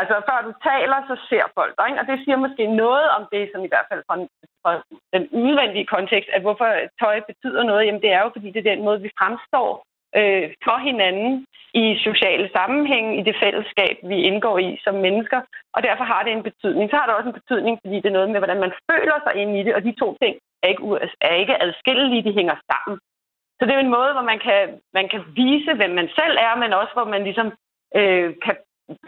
Altså før du taler, så ser folk dig, ikke? og det siger måske noget om det, som i hvert fald fra, fra den udvendige kontekst, at hvorfor tøj betyder noget, jamen det er jo, fordi det er den måde, vi fremstår øh, for hinanden i sociale sammenhæng, i det fællesskab, vi indgår i som mennesker. Og derfor har det en betydning. Så har det også en betydning, fordi det er noget med, hvordan man føler sig ind i det, og de to ting er ikke, er ikke adskillelige, de hænger sammen. Så det er jo en måde, hvor man kan, man kan vise, hvem man selv er, men også hvor man ligesom øh, kan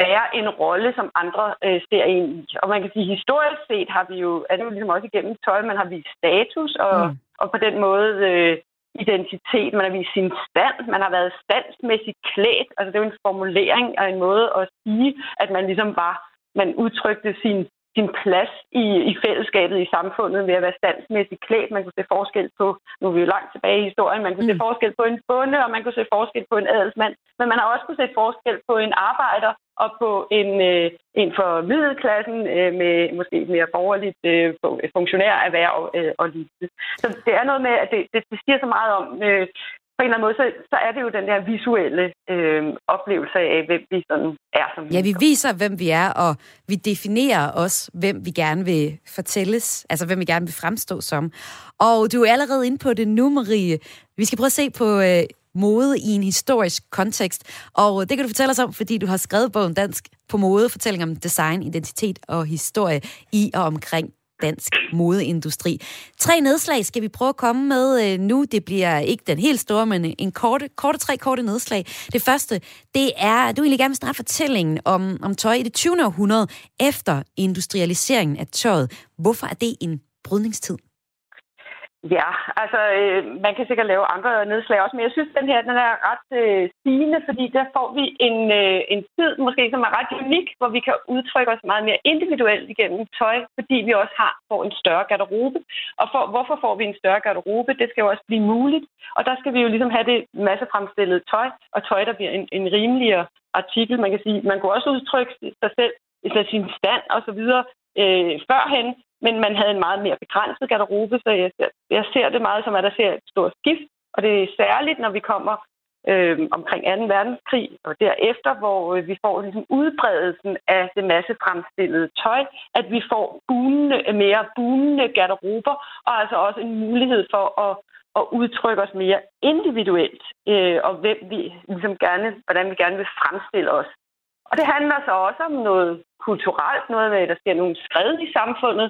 være en rolle, som andre øh, ser ind i. Og man kan sige, historisk set har vi jo, er det jo ligesom også igennem tøj, man har vist status, og, mm. og på den måde øh, identitet, man har vist sin stand, man har været standsmæssigt klædt. Altså det er jo en formulering og en måde at sige, at man ligesom var, man udtrykte sin, sin plads i, i fællesskabet i samfundet ved at være standsmæssigt klædt. Man kunne se forskel på, nu er vi jo langt tilbage i historien, man kunne mm. se forskel på en bonde, og man kunne se forskel på en adelsmand. Men man har også kunne se forskel på en arbejder og på en, øh, en for middelklassen øh, med måske mere borgerligt øh, funktionærerhverv øh, og lignende. Så det er noget med, at det, det, det siger så meget om, øh, på en eller anden måde, så, så er det jo den der visuelle øh, oplevelse af, hvem vi sådan er som Ja, vi viser, hvem vi er, og vi definerer også, hvem vi gerne vil fortælles, altså hvem vi gerne vil fremstå som. Og du er allerede inde på det nu, Marie. Vi skal prøve at se på øh, mode i en historisk kontekst. Og det kan du fortælle os om, fordi du har skrevet bogen Dansk på mode, fortælling om design, identitet og historie i og omkring dansk modeindustri. Tre nedslag skal vi prøve at komme med øh, nu. Det bliver ikke den helt store, men en korte, korte tre korte nedslag. Det første, det er, du vil egentlig gerne vil starte fortællingen om, om tøj i det 20. århundrede efter industrialiseringen af tøjet. Hvorfor er det en brydningstid? Ja, altså øh, man kan sikkert lave andre nedslag også, men jeg synes, den her den er ret øh, stigende, fordi der får vi en, øh, en tid, måske som er ret unik, hvor vi kan udtrykke os meget mere individuelt igennem tøj, fordi vi også har får en større garderobe. Og for, hvorfor får vi en større garderobe? Det skal jo også blive muligt, og der skal vi jo ligesom have det massefremstillet tøj, og tøj, der bliver en, en rimeligere artikel. Man kan sige, man kunne også udtrykke sig selv, sin stand og så videre øh, førhen, men man havde en meget mere begrænset garderobe, så jeg, jeg ser det meget som, at der ser et stort skift. Og det er særligt, når vi kommer øh, omkring 2. verdenskrig og derefter, hvor øh, vi får ligesom udbredelsen af det massefremstillede tøj, at vi får bunende, mere bunende garderober, og altså også en mulighed for at, at udtrykke os mere individuelt, øh, og hvem vi ligesom gerne, hvordan vi gerne vil fremstille os. Og det handler så også om noget kulturelt, noget med, at der sker nogle skred i samfundet,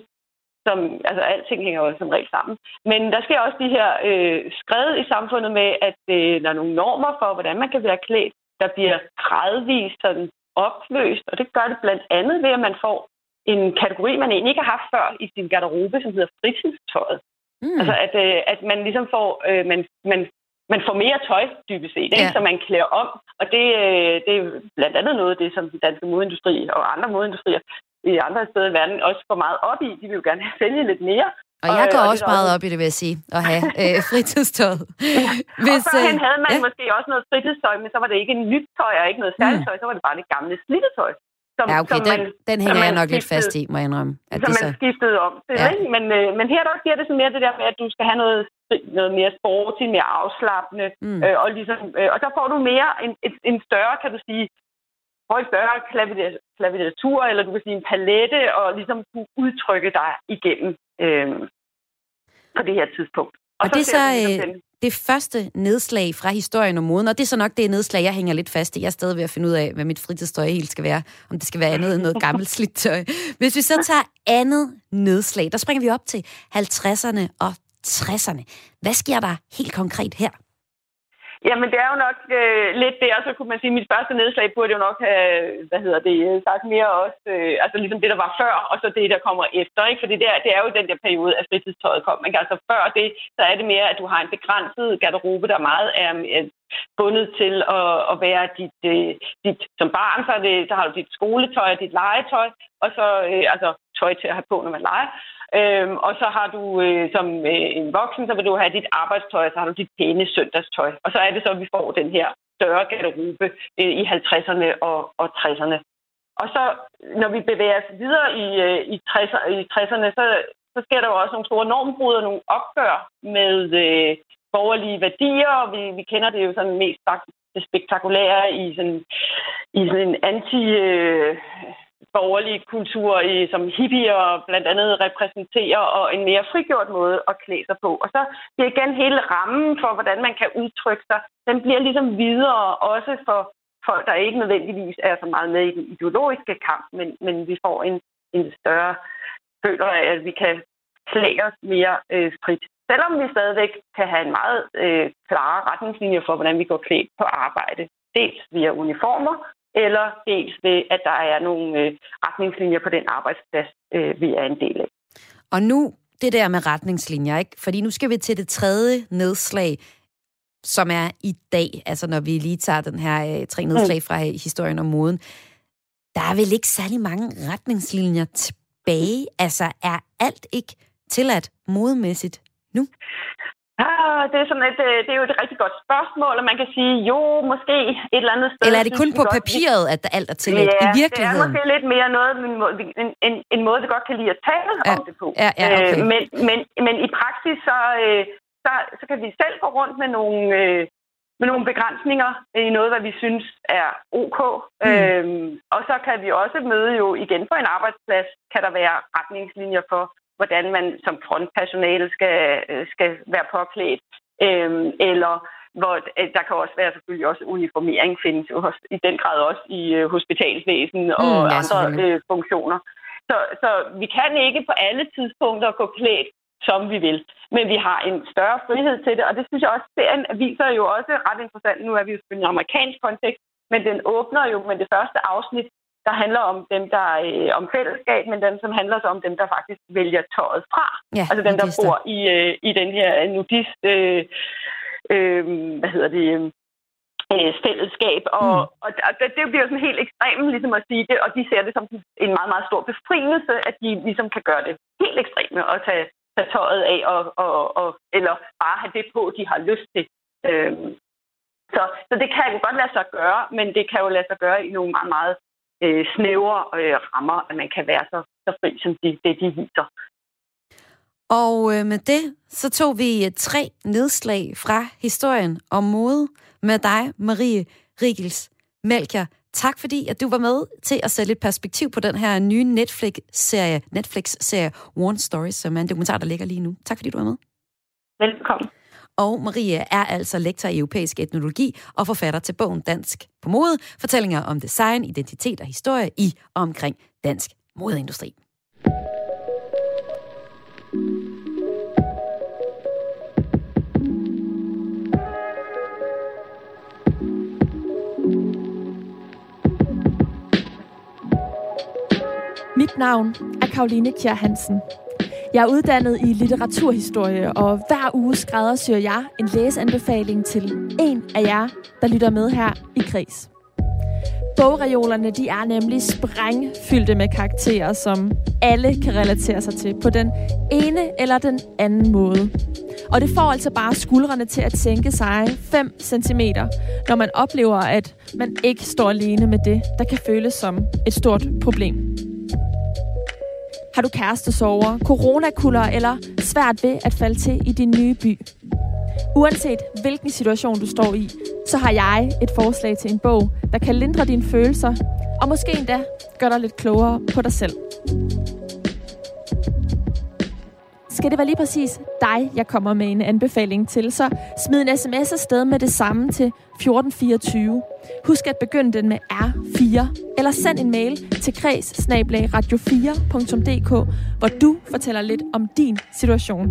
som, altså alting hænger jo som regel sammen. Men der sker også de her øh, skred i samfundet med, at øh, der er nogle normer for, hvordan man kan være klædt, der bliver gradvist sådan opløst, og det gør det blandt andet ved, at man får en kategori, man egentlig ikke har haft før i sin garderobe, som hedder fritidstøjet. Mm. Altså at, øh, at man ligesom får, øh, man, man man får mere tøj, dybest set, ikke? Ja. som man klæder om. Og det, øh, det er blandt andet noget af det, som den danske modeindustri og andre modeindustrier i andre steder i verden også går meget op i. De vil jo gerne sælge lidt mere. Og jeg går øh, også det er meget op i det, vil jeg sige, at have øh, fritidstøjet. Hvis, og førhen øh, havde man ja. ja. måske også noget fritidstøj, men så var det ikke en nyt tøj og ikke noget særligt tøj, så var det bare det gamle slidtetøj. Som, Ja, okay, som den, den hænger jeg man nok lidt skiftede- fast i, må jeg indrømme. At som det man så... skiftede om til. Ja. Ja. Men, øh, men her der giver det sådan mere det der med, at du skal have noget, noget mere sporty, mere afslappende. Mm. Mm. Øh, og, ligesom, øh, og så får du mere en, en større, kan du sige, får en større klaviatur, eller du kan sige en palette, og ligesom kunne udtrykke dig igennem øh, på det her tidspunkt. Og det er så ligesom øh, det første nedslag fra historien om moden, og det er så nok det nedslag, jeg hænger lidt fast i. Jeg er stadig ved at finde ud af, hvad mit fritidstøj helt skal være. Om det skal være andet end noget gammelt slidt tøj. Hvis vi så tager andet nedslag, der springer vi op til 50'erne og 60'erne. Hvad sker der helt konkret her? Jamen, det er jo nok øh, lidt det, og så kunne man sige, at mit første nedslag burde jo nok have, hvad hedder det, øh, sagt mere også, øh, altså ligesom det, der var før, og så det, der kommer efter, ikke? Fordi det er, det er jo den der periode, at fritidstøjet kom. ikke? altså før det, så er det mere, at du har en begrænset garderobe, der meget er øh, bundet til at, at være dit, øh, dit, som barn, så, er det, så har du dit skoletøj og dit legetøj, og så øh, altså tøj til at have på, når man leger. Øhm, og så har du øh, som øh, en voksen, så vil du have dit arbejdstøj, og så har du dit pæne søndagstøj. Og så er det så, at vi får den her større garderobe øh, i 50'erne og, og 60'erne. Og så, når vi bevæger os videre i, øh, i, 60'erne, i 60'erne, så, så sker der jo også nogle store normbrud og nogle opgør med øh, borgerlige værdier, og vi, vi kender det jo sådan mest det spektakulære i sådan, i sådan en anti... Øh, borgerlige kultur, i, som hippier blandt andet repræsenterer, og en mere frigjort måde at klæde sig på. Og så bliver igen hele rammen for, hvordan man kan udtrykke sig, den bliver ligesom videre også for folk, der ikke nødvendigvis er så meget med i den ideologiske kamp, men, men vi får en, en større føler af, at vi kan klæde os mere øh, frit. Selvom vi stadigvæk kan have en meget øh, klare retningslinjer for, hvordan vi går klædt på arbejde. Dels via uniformer, eller dels ved, at der er nogle øh, retningslinjer på den arbejdsplads, øh, vi er en del af. Og nu det der med retningslinjer, ikke? Fordi nu skal vi til det tredje nedslag, som er i dag, altså når vi lige tager den her øh, tre nedslag fra øh, historien om moden. Der er vel ikke særlig mange retningslinjer tilbage? Altså er alt ikke tilladt modemæssigt nu? Ah, det, er sådan et, øh, det er jo et rigtig godt spørgsmål, og man kan sige, jo, måske et eller andet sted. Eller er det kun på godt, papiret, at der alt er tilladt? Ja, I det er virkeligheden? måske lidt mere noget, en, en, en måde, vi godt kan lide at tale Ja. om det på. Ja, ja, okay. Øh, men, men, men i praksis, så, øh, så, så kan vi selv gå rundt med nogle, øh, med nogle begrænsninger i noget, hvad vi synes er ok. Mm. Øhm, og så kan vi også møde jo igen på en arbejdsplads, kan der være retningslinjer for, hvordan man som frontpersonale skal, øh, skal være påklædt. Øhm, eller hvor øh, der kan også være selvfølgelig også uniformering findes jo også, i den grad også i øh, hospitalsvæsen og Mm, ja, andre øh, funktioner. Så, så vi kan ikke på alle tidspunkter gå klædt, som vi vil. Men vi har en større frihed til det, og det synes jeg også, serien viser jo også ret interessant. Nu er vi jo selvfølgelig i en amerikansk kontekst, men den åbner jo med det første afsnit, der handler om dem, der øh, om fællesskab, men dem, som handler så om dem, der faktisk vælger tøjet fra. Ja, altså dem, der nudister. bor i, øh, i den her nudist, øh, øh, hvad hedder det, øh, fællesskab. Og, mm. og, og det, det bliver jo sådan helt ekstremt ligesom at sige det, og de ser det som en meget, meget stor befrielse, at de ligesom kan gøre det helt ekstreme og tage, tage tøjet af, og, og, og, eller bare have det på, de har lyst til. Øhm, så, så det kan jo godt lade sig gøre, men det kan jo lade sig gøre i nogle meget, meget øh, snævre øh, rammer, at man kan være så, så fri, som de, det de viser. Og øh, med det, så tog vi øh, tre nedslag fra historien om mode med dig, Marie Rigels Melker. Tak fordi, at du var med til at sætte et perspektiv på den her nye Netflix-serie, Netflix-serie One Stories, som er en dokumentar, der ligger lige nu. Tak fordi du var med. Velkommen. Og Marie er altså lektor i europæisk etnologi og forfatter til bogen Dansk på mode, fortællinger om design, identitet og historie i og omkring dansk modeindustri. Mit navn er Karoline Kjær Hansen. Jeg er uddannet i litteraturhistorie, og hver uge skræddersyr jeg en læseanbefaling til en af jer, der lytter med her i Kris. Bogreolerne de er nemlig sprængfyldte med karakterer, som alle kan relatere sig til på den ene eller den anden måde. Og det får altså bare skuldrene til at tænke sig 5 cm, når man oplever, at man ikke står alene med det, der kan føles som et stort problem. Har du kærestesover, coronakuller eller svært ved at falde til i din nye by? Uanset hvilken situation du står i, så har jeg et forslag til en bog, der kan lindre dine følelser, og måske endda gøre dig lidt klogere på dig selv. Skal det være lige præcis dig, jeg kommer med en anbefaling til, så smid en sms afsted med det samme til 1424. Husk at begynde den med R4, eller send en mail til kreds radio4.dk, hvor du fortæller lidt om din situation.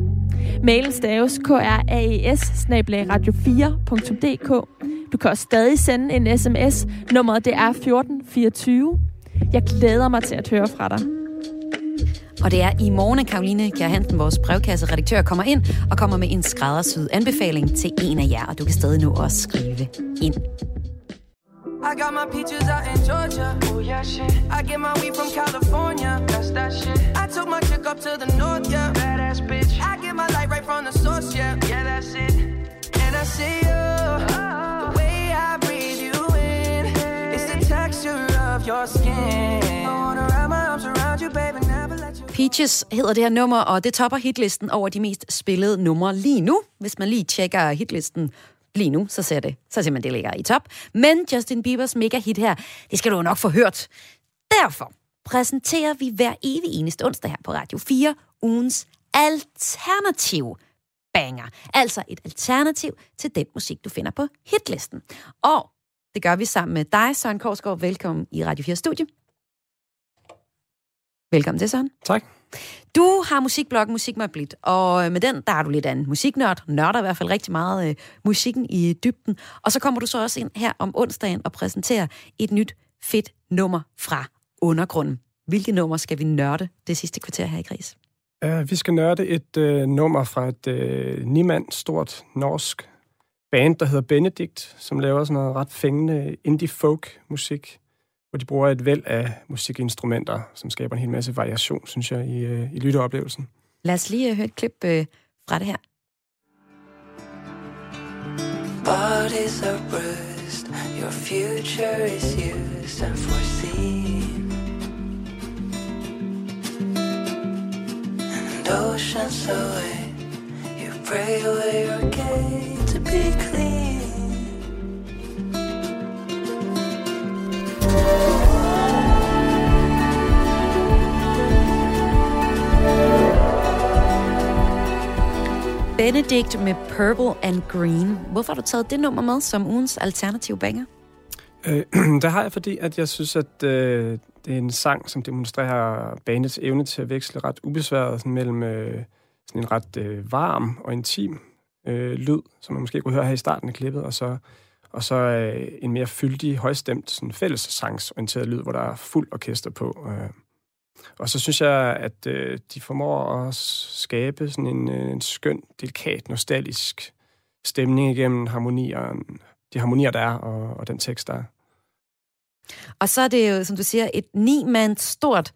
Mailen staves kraes radio4.dk. Du kan også stadig sende en sms. Nummeret det er 1424. Jeg glæder mig til at høre fra dig. Og det er i morgen, at Karoline Kjær Hansen, vores brevkasseredaktør, kommer ind og kommer med en skræddersyet anbefaling til en af jer, og du kan stadig nå at skrive ind. I got my peaches out in Georgia. Oh yeah, shit. I get my weed from California. That's that shit. I took my chick up to the north, yeah. Badass bitch. I get my light right from the source, yeah. Yeah, that's it. And I see you. The way I breathe you in. It's the texture of your skin. I wanna wrap my arms around you, baby. Peaches hedder det her nummer, og det topper hitlisten over de mest spillede numre lige nu. Hvis man lige tjekker hitlisten lige nu, så ser det, så ser man, det ligger i top. Men Justin Biebers mega hit her, det skal du nok få hørt. Derfor præsenterer vi hver evig eneste onsdag her på Radio 4 ugens alternativ banger. Altså et alternativ til den musik, du finder på hitlisten. Og det gør vi sammen med dig, Søren Korsgaard. Velkommen i Radio 4 Studie. Velkommen til, Søren. Tak. Du har musikbloggen Musik med Blit, og med den, der er du lidt af en musiknørd, nørder i hvert fald rigtig meget øh, musikken i dybden. Og så kommer du så også ind her om onsdagen og præsenterer et nyt fedt nummer fra undergrunden. Hvilket nummer skal vi nørde det sidste kvarter her i Gris? Uh, vi skal nørde et uh, nummer fra et uh, nimand stort norsk band, der hedder Benedict, som laver sådan noget ret fængende indie folk musik hvor de bruger et væld af musikinstrumenter, som skaber en hel masse variation, synes jeg, i, øh, i lytteoplevelsen. Lad os lige øh, høre et klip øh, fra det her. Bodies are bruised, your future is used and foreseen. And oceans away, you pray away your gate to be clean. Benedict med Purple and Green. Hvorfor har du taget det nummer med som ugens alternativ banger? Øh, det har jeg, fordi at jeg synes, at øh, det er en sang, som demonstrerer bandets evne til at veksle ret ubesværet sådan mellem øh, sådan en ret øh, varm og intim øh, lyd, som man måske kunne høre her i starten af klippet, og så, og så øh, en mere fyldig, højstemt, sådan fællessangsorienteret lyd, hvor der er fuld orkester på. Øh. Og så synes jeg, at øh, de formår at skabe sådan en, øh, en skøn, delikat, nostalgisk stemning igennem harmonier, de harmonier, der er, og, og den tekst, der er. Og så er det jo, som du siger, et ni-mand stort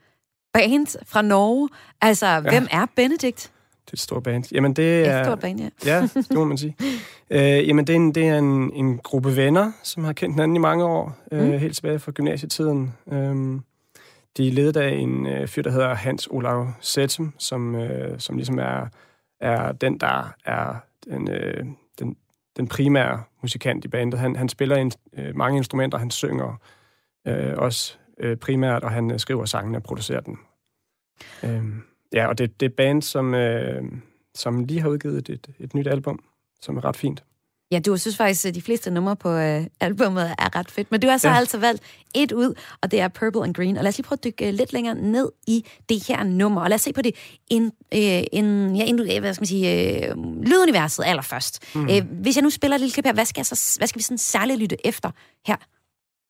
band fra Norge. Altså, ja. hvem er Benedikt? Det er et stort band. Jamen, det er... Et stort band, ja. ja, det må man sige. Øh, jamen, det er, en, det er en, en gruppe venner, som har kendt hinanden i mange år, øh, mm. helt tilbage fra gymnasietiden. Øh, de er ledet af en øh, fyr, der hedder Hans Olav Sætum, som, øh, som ligesom er, er den, der er den, øh, den, den primære musikant i bandet. Han, han spiller in, øh, mange instrumenter, han synger øh, også øh, primært, og han øh, skriver sangene og producerer dem. Øh, ja, og det, det er band, som, øh, som lige har udgivet et, et, nyt album, som er ret fint. Ja, du synes faktisk, at de fleste numre på øh, albumet er ret fedt. Men du har så ja. altså valgt et ud, og det er Purple and Green. Og lad os lige prøve at dykke øh, lidt længere ned i det her nummer. Og lad os se på det en, øh, en, ja, en, øh, hvad skal man sige, øh, lyduniverset allerførst. Mm. Øh, hvis jeg nu spiller et lille klip her, hvad skal, så, hvad skal vi sådan særligt lytte efter her?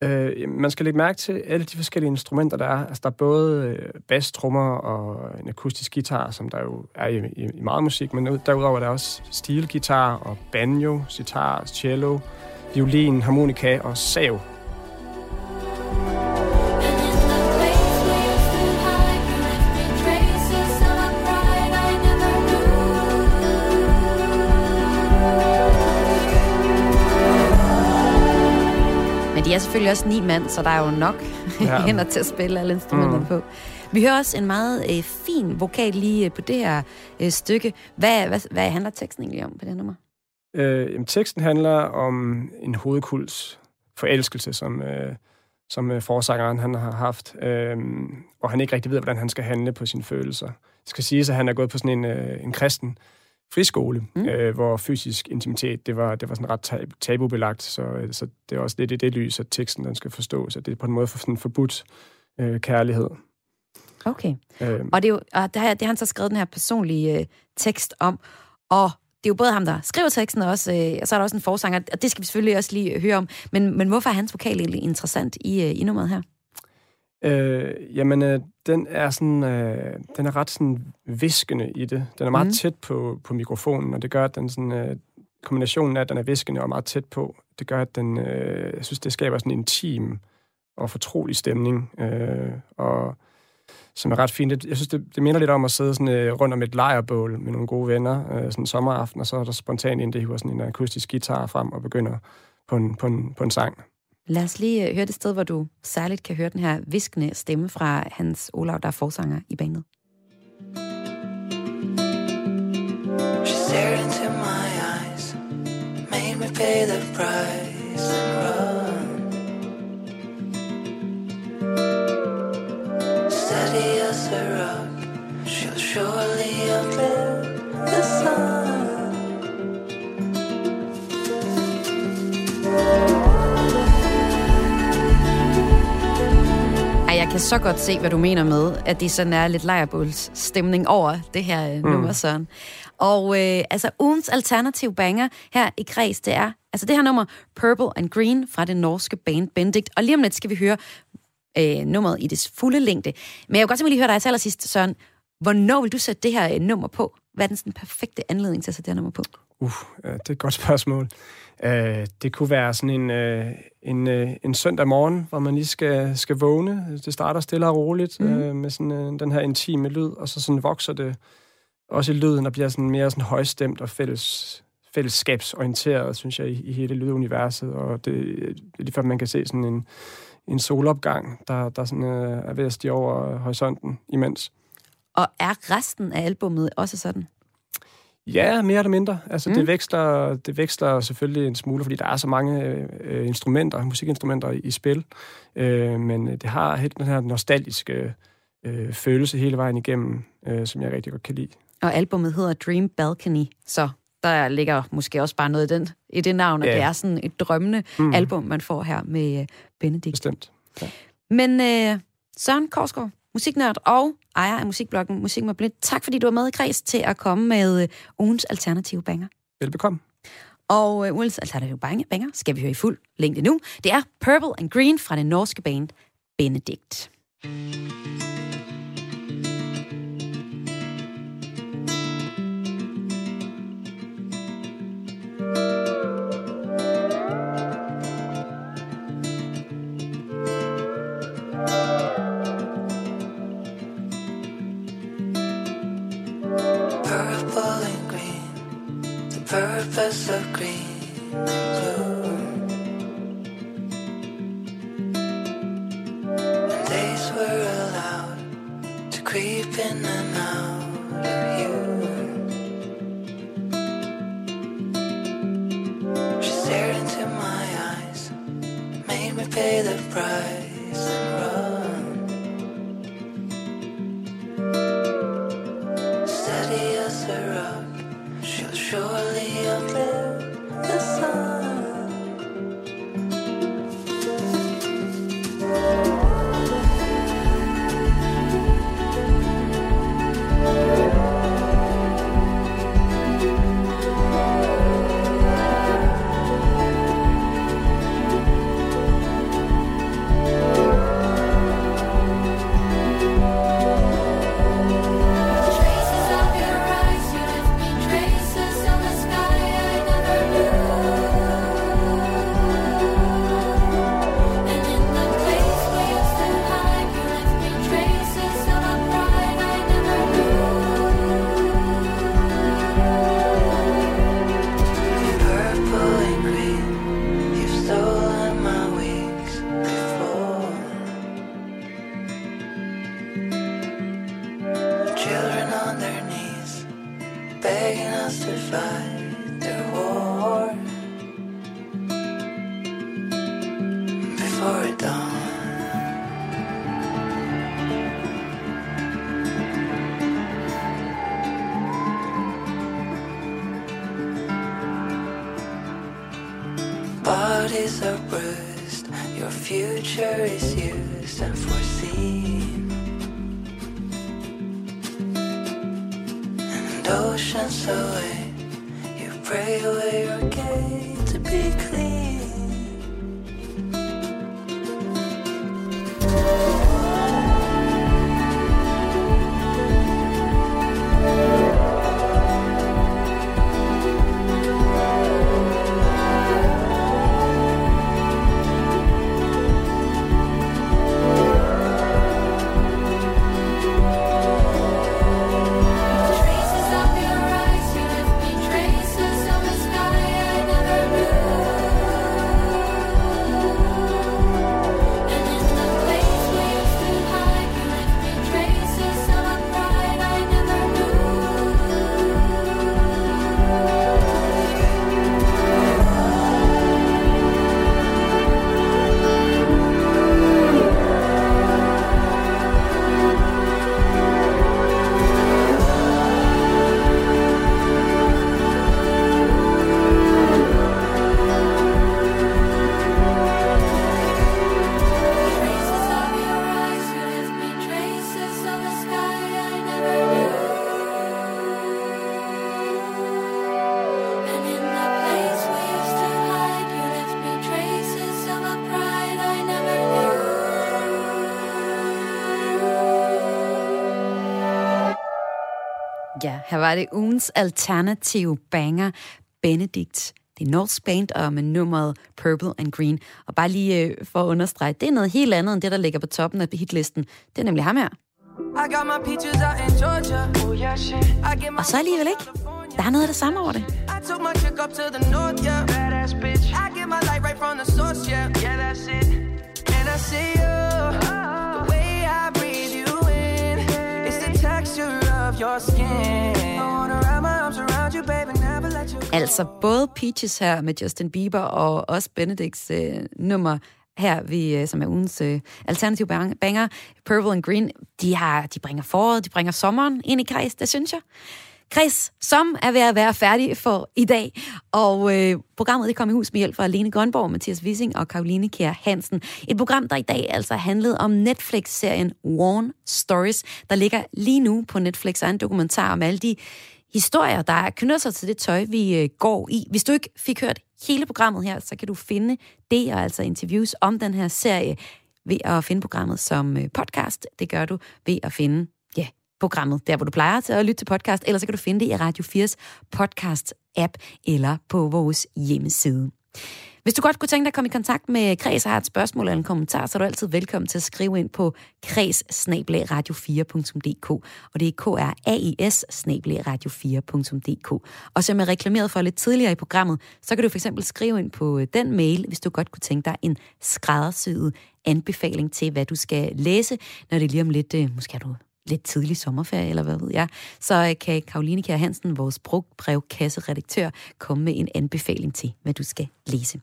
Øh, man skal lægge mærke til alle de forskellige instrumenter, der er. Altså, der er både øh, bass, trommer og en akustisk guitar, som der jo er i, i, i meget musik, men derudover er der også stilgitar og banjo, sitar, cello, violin, harmonika og sav. Men de er selvfølgelig også ni mand, så der er jo nok ja. hænder til at spille alle instrumenterne mm. på. Vi hører også en meget øh, fin vokal lige øh, på det her øh, stykke. Hvad, hvad, hvad handler teksten egentlig om på det her nummer? Øh, jamen, teksten handler om en hovedkuls forelskelse, som, øh, som øh, forsangeren han har haft, øh, og han ikke rigtig ved, hvordan han skal handle på sine følelser. Det skal siges, at han er gået på sådan en, øh, en kristen friskole, mm. øh, hvor fysisk intimitet, det var, det var sådan ret tabubelagt, så, øh, så det er også lidt i det lys, at teksten den skal forstås, at det er på en måde for sådan forbudt øh, kærlighed. Okay. Øhm. Og det er jo, og der, det har han så skrevet den her personlige øh, tekst om, og det er jo både ham, der skriver teksten, og, også, øh, og så er der også en forsanger, og det skal vi selvfølgelig også lige høre om. Men, men hvorfor er hans vokal egentlig interessant i, øh, i nummeret her? Øh, jamen, øh, den er sådan, øh, den er ret sådan viskende i det. Den er meget mm. tæt på, på mikrofonen, og det gør, at den sådan, øh, kombinationen af, at den er viskende og meget tæt på, det gør, at den, øh, jeg synes, det skaber sådan en intim og fortrolig stemning, øh, og som er ret fint. Jeg synes, det, det minder lidt om at sidde sådan, øh, rundt om et lejrbål med nogle gode venner, øh, sådan en sommeraften, og så er der spontant en, der hiver sådan en akustisk guitar frem og begynder på en, på en, på en sang. Lad os lige øh, høre det sted, hvor du særligt kan høre den her viskende stemme fra Hans Olav, der er forsanger i bandet. She stared into my eyes, made me pay the price and run. Steady as a rock, she'll surely outlive the sun. Kan så godt se, hvad du mener med, at det sådan er lidt lejrebåls stemning over det her øh, mm. nummer, Søren. Og øh, altså, ugens alternativ banger her i Kreds, det er altså det her nummer, Purple and Green, fra det norske band Benedict. Og lige om lidt skal vi høre øh, nummeret i dets fulde længde. Men jeg vil godt simpelthen lige høre dig til allersidst, Søren. Hvornår vil du sætte det her øh, nummer på? Hvad er den sådan perfekte anledning til at sætte det her nummer på? Uh, det er et godt spørgsmål. Uh, det kunne være sådan en, uh, en, uh, en søndag morgen, hvor man lige skal, skal vågne. Det starter stille og roligt mm. uh, med sådan, uh, den her intime lyd, og så sådan vokser det også i lyden og bliver sådan mere sådan højstemt og fælles, fællesskabsorienteret, synes jeg, i, i hele lyduniverset. Og det, det er lige før, man kan se sådan en, en solopgang, der, der sådan, uh, er ved at stige over horisonten imens. Og er resten af albummet også sådan? Ja, mere eller mindre. Altså, mm. det, veksler, det veksler selvfølgelig en smule, fordi der er så mange øh, instrumenter, musikinstrumenter i, i spil. Øh, men det har helt den her nostalgiske øh, følelse hele vejen igennem, øh, som jeg rigtig godt kan lide. Og albummet hedder Dream Balcony, så der ligger måske også bare noget i, den, i det navn, at ja. det er sådan et drømmende mm. album, man får her med øh, Benedikt. Bestemt. Ja. Men øh, Søren Korsgaard, musiknørd og ejer af musikbloggen Musik med Blind. Tak fordi du var med i Kreds til at komme med øh, ugens alternative banger. Velbekomme. Og øh, ugens alternative banger skal vi høre i fuld længde nu. Det er Purple and Green fra det norske band Benedict. purpose to fight the war before it dawn. Bodies are bruised, your future is used and foreseen. Ja, her var det ugens alternative banger, Benedict. Det er North Band og med nummeret Purple and Green. Og bare lige øh, for at understrege, det er noget helt andet end det, der ligger på toppen af hitlisten. Det er nemlig ham her. I got my peaches out in Georgia. Oh yeah, shit. I get my Og så alligevel ikke. Der er noget af det samme over det. I your skin. You, baby, Altså både Peaches her med Justin Bieber og også Benedicts øh, nummer her, vi, øh, som er ugens øh, alternative banger, Purple and Green, de, har, de bringer foråret, de bringer sommeren ind i kreds, det synes jeg. Chris, som er ved at være færdig for i dag. Og øh, programmet det kom i hus med hjælp fra Lene Grønborg, Mathias Wissing og Karoline Kjær Hansen. Et program, der i dag altså handlede om Netflix-serien Warn Stories, der ligger lige nu på Netflix, og en dokumentar om alle de historier, der knytter sig til det tøj, vi øh, går i. Hvis du ikke fik hørt hele programmet her, så kan du finde det, og altså interviews om den her serie, ved at finde programmet som øh, podcast. Det gør du ved at finde, programmet, der hvor du plejer til at lytte til podcast, eller så kan du finde det i Radio 4's podcast-app eller på vores hjemmeside. Hvis du godt kunne tænke dig at komme i kontakt med Kreds og har et spørgsmål eller en kommentar, så er du altid velkommen til at skrive ind på kreds-radio4.dk, og det er k r a i s radio4.dk. Og som jeg reklameret for lidt tidligere i programmet, så kan du for eksempel skrive ind på øh, den mail, hvis du godt kunne tænke dig en skræddersyet anbefaling til, hvad du skal læse, når det lige om lidt, øh, måske har du lidt tidlig sommerferie, eller hvad ved jeg, så øh, kan Karoline Kjær Hansen, vores brugbrevkasseredaktør, komme med en anbefaling til, hvad du skal læse.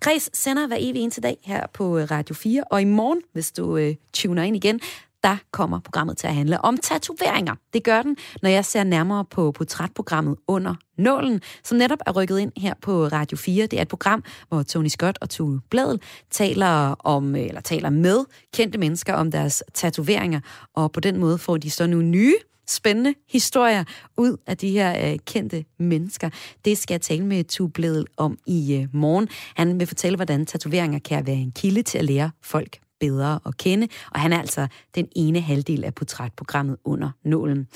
Kreds sender hver evig eneste dag her på øh, Radio 4, og i morgen, hvis du øh, tuner ind igen, der kommer programmet til at handle om tatoveringer. Det gør den, når jeg ser nærmere på portrætprogrammet Under Nålen, som netop er rykket ind her på Radio 4. Det er et program, hvor Tony Scott og Tue Bladel taler om eller taler med kendte mennesker om deres tatoveringer, og på den måde får de så nogle nye spændende historier ud af de her øh, kendte mennesker. Det skal jeg tale med Tue Bledel om i øh, morgen. Han vil fortælle, hvordan tatoveringer kan være en kilde til at lære folk bedre at kende, og han er altså den ene halvdel af portrætprogrammet under nålen.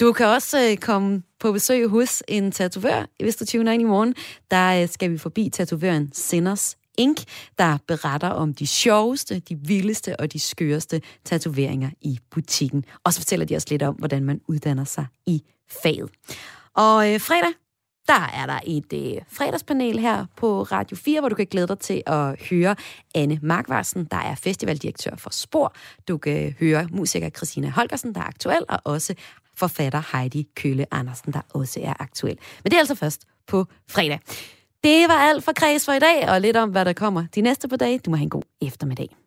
Du kan også øh, komme på besøg hos en tatovør, hvis du tuner ind i morgen. Der øh, skal vi forbi tatovøren Sinners Inc., der beretter om de sjoveste, de vildeste og de skøreste tatoveringer i butikken. Og så fortæller de os lidt om, hvordan man uddanner sig i faget. Og øh, fredag, der er der et øh, fredagspanel her på Radio 4, hvor du kan glæde dig til at høre Anne Markvarsen, der er festivaldirektør for Spor. Du kan høre musiker Christina Holgersen, der er aktuel og også forfatter Heidi Kølle Andersen, der også er aktuel. Men det er altså først på fredag. Det var alt for Kreds for i dag, og lidt om, hvad der kommer de næste par dage. Du må have en god eftermiddag.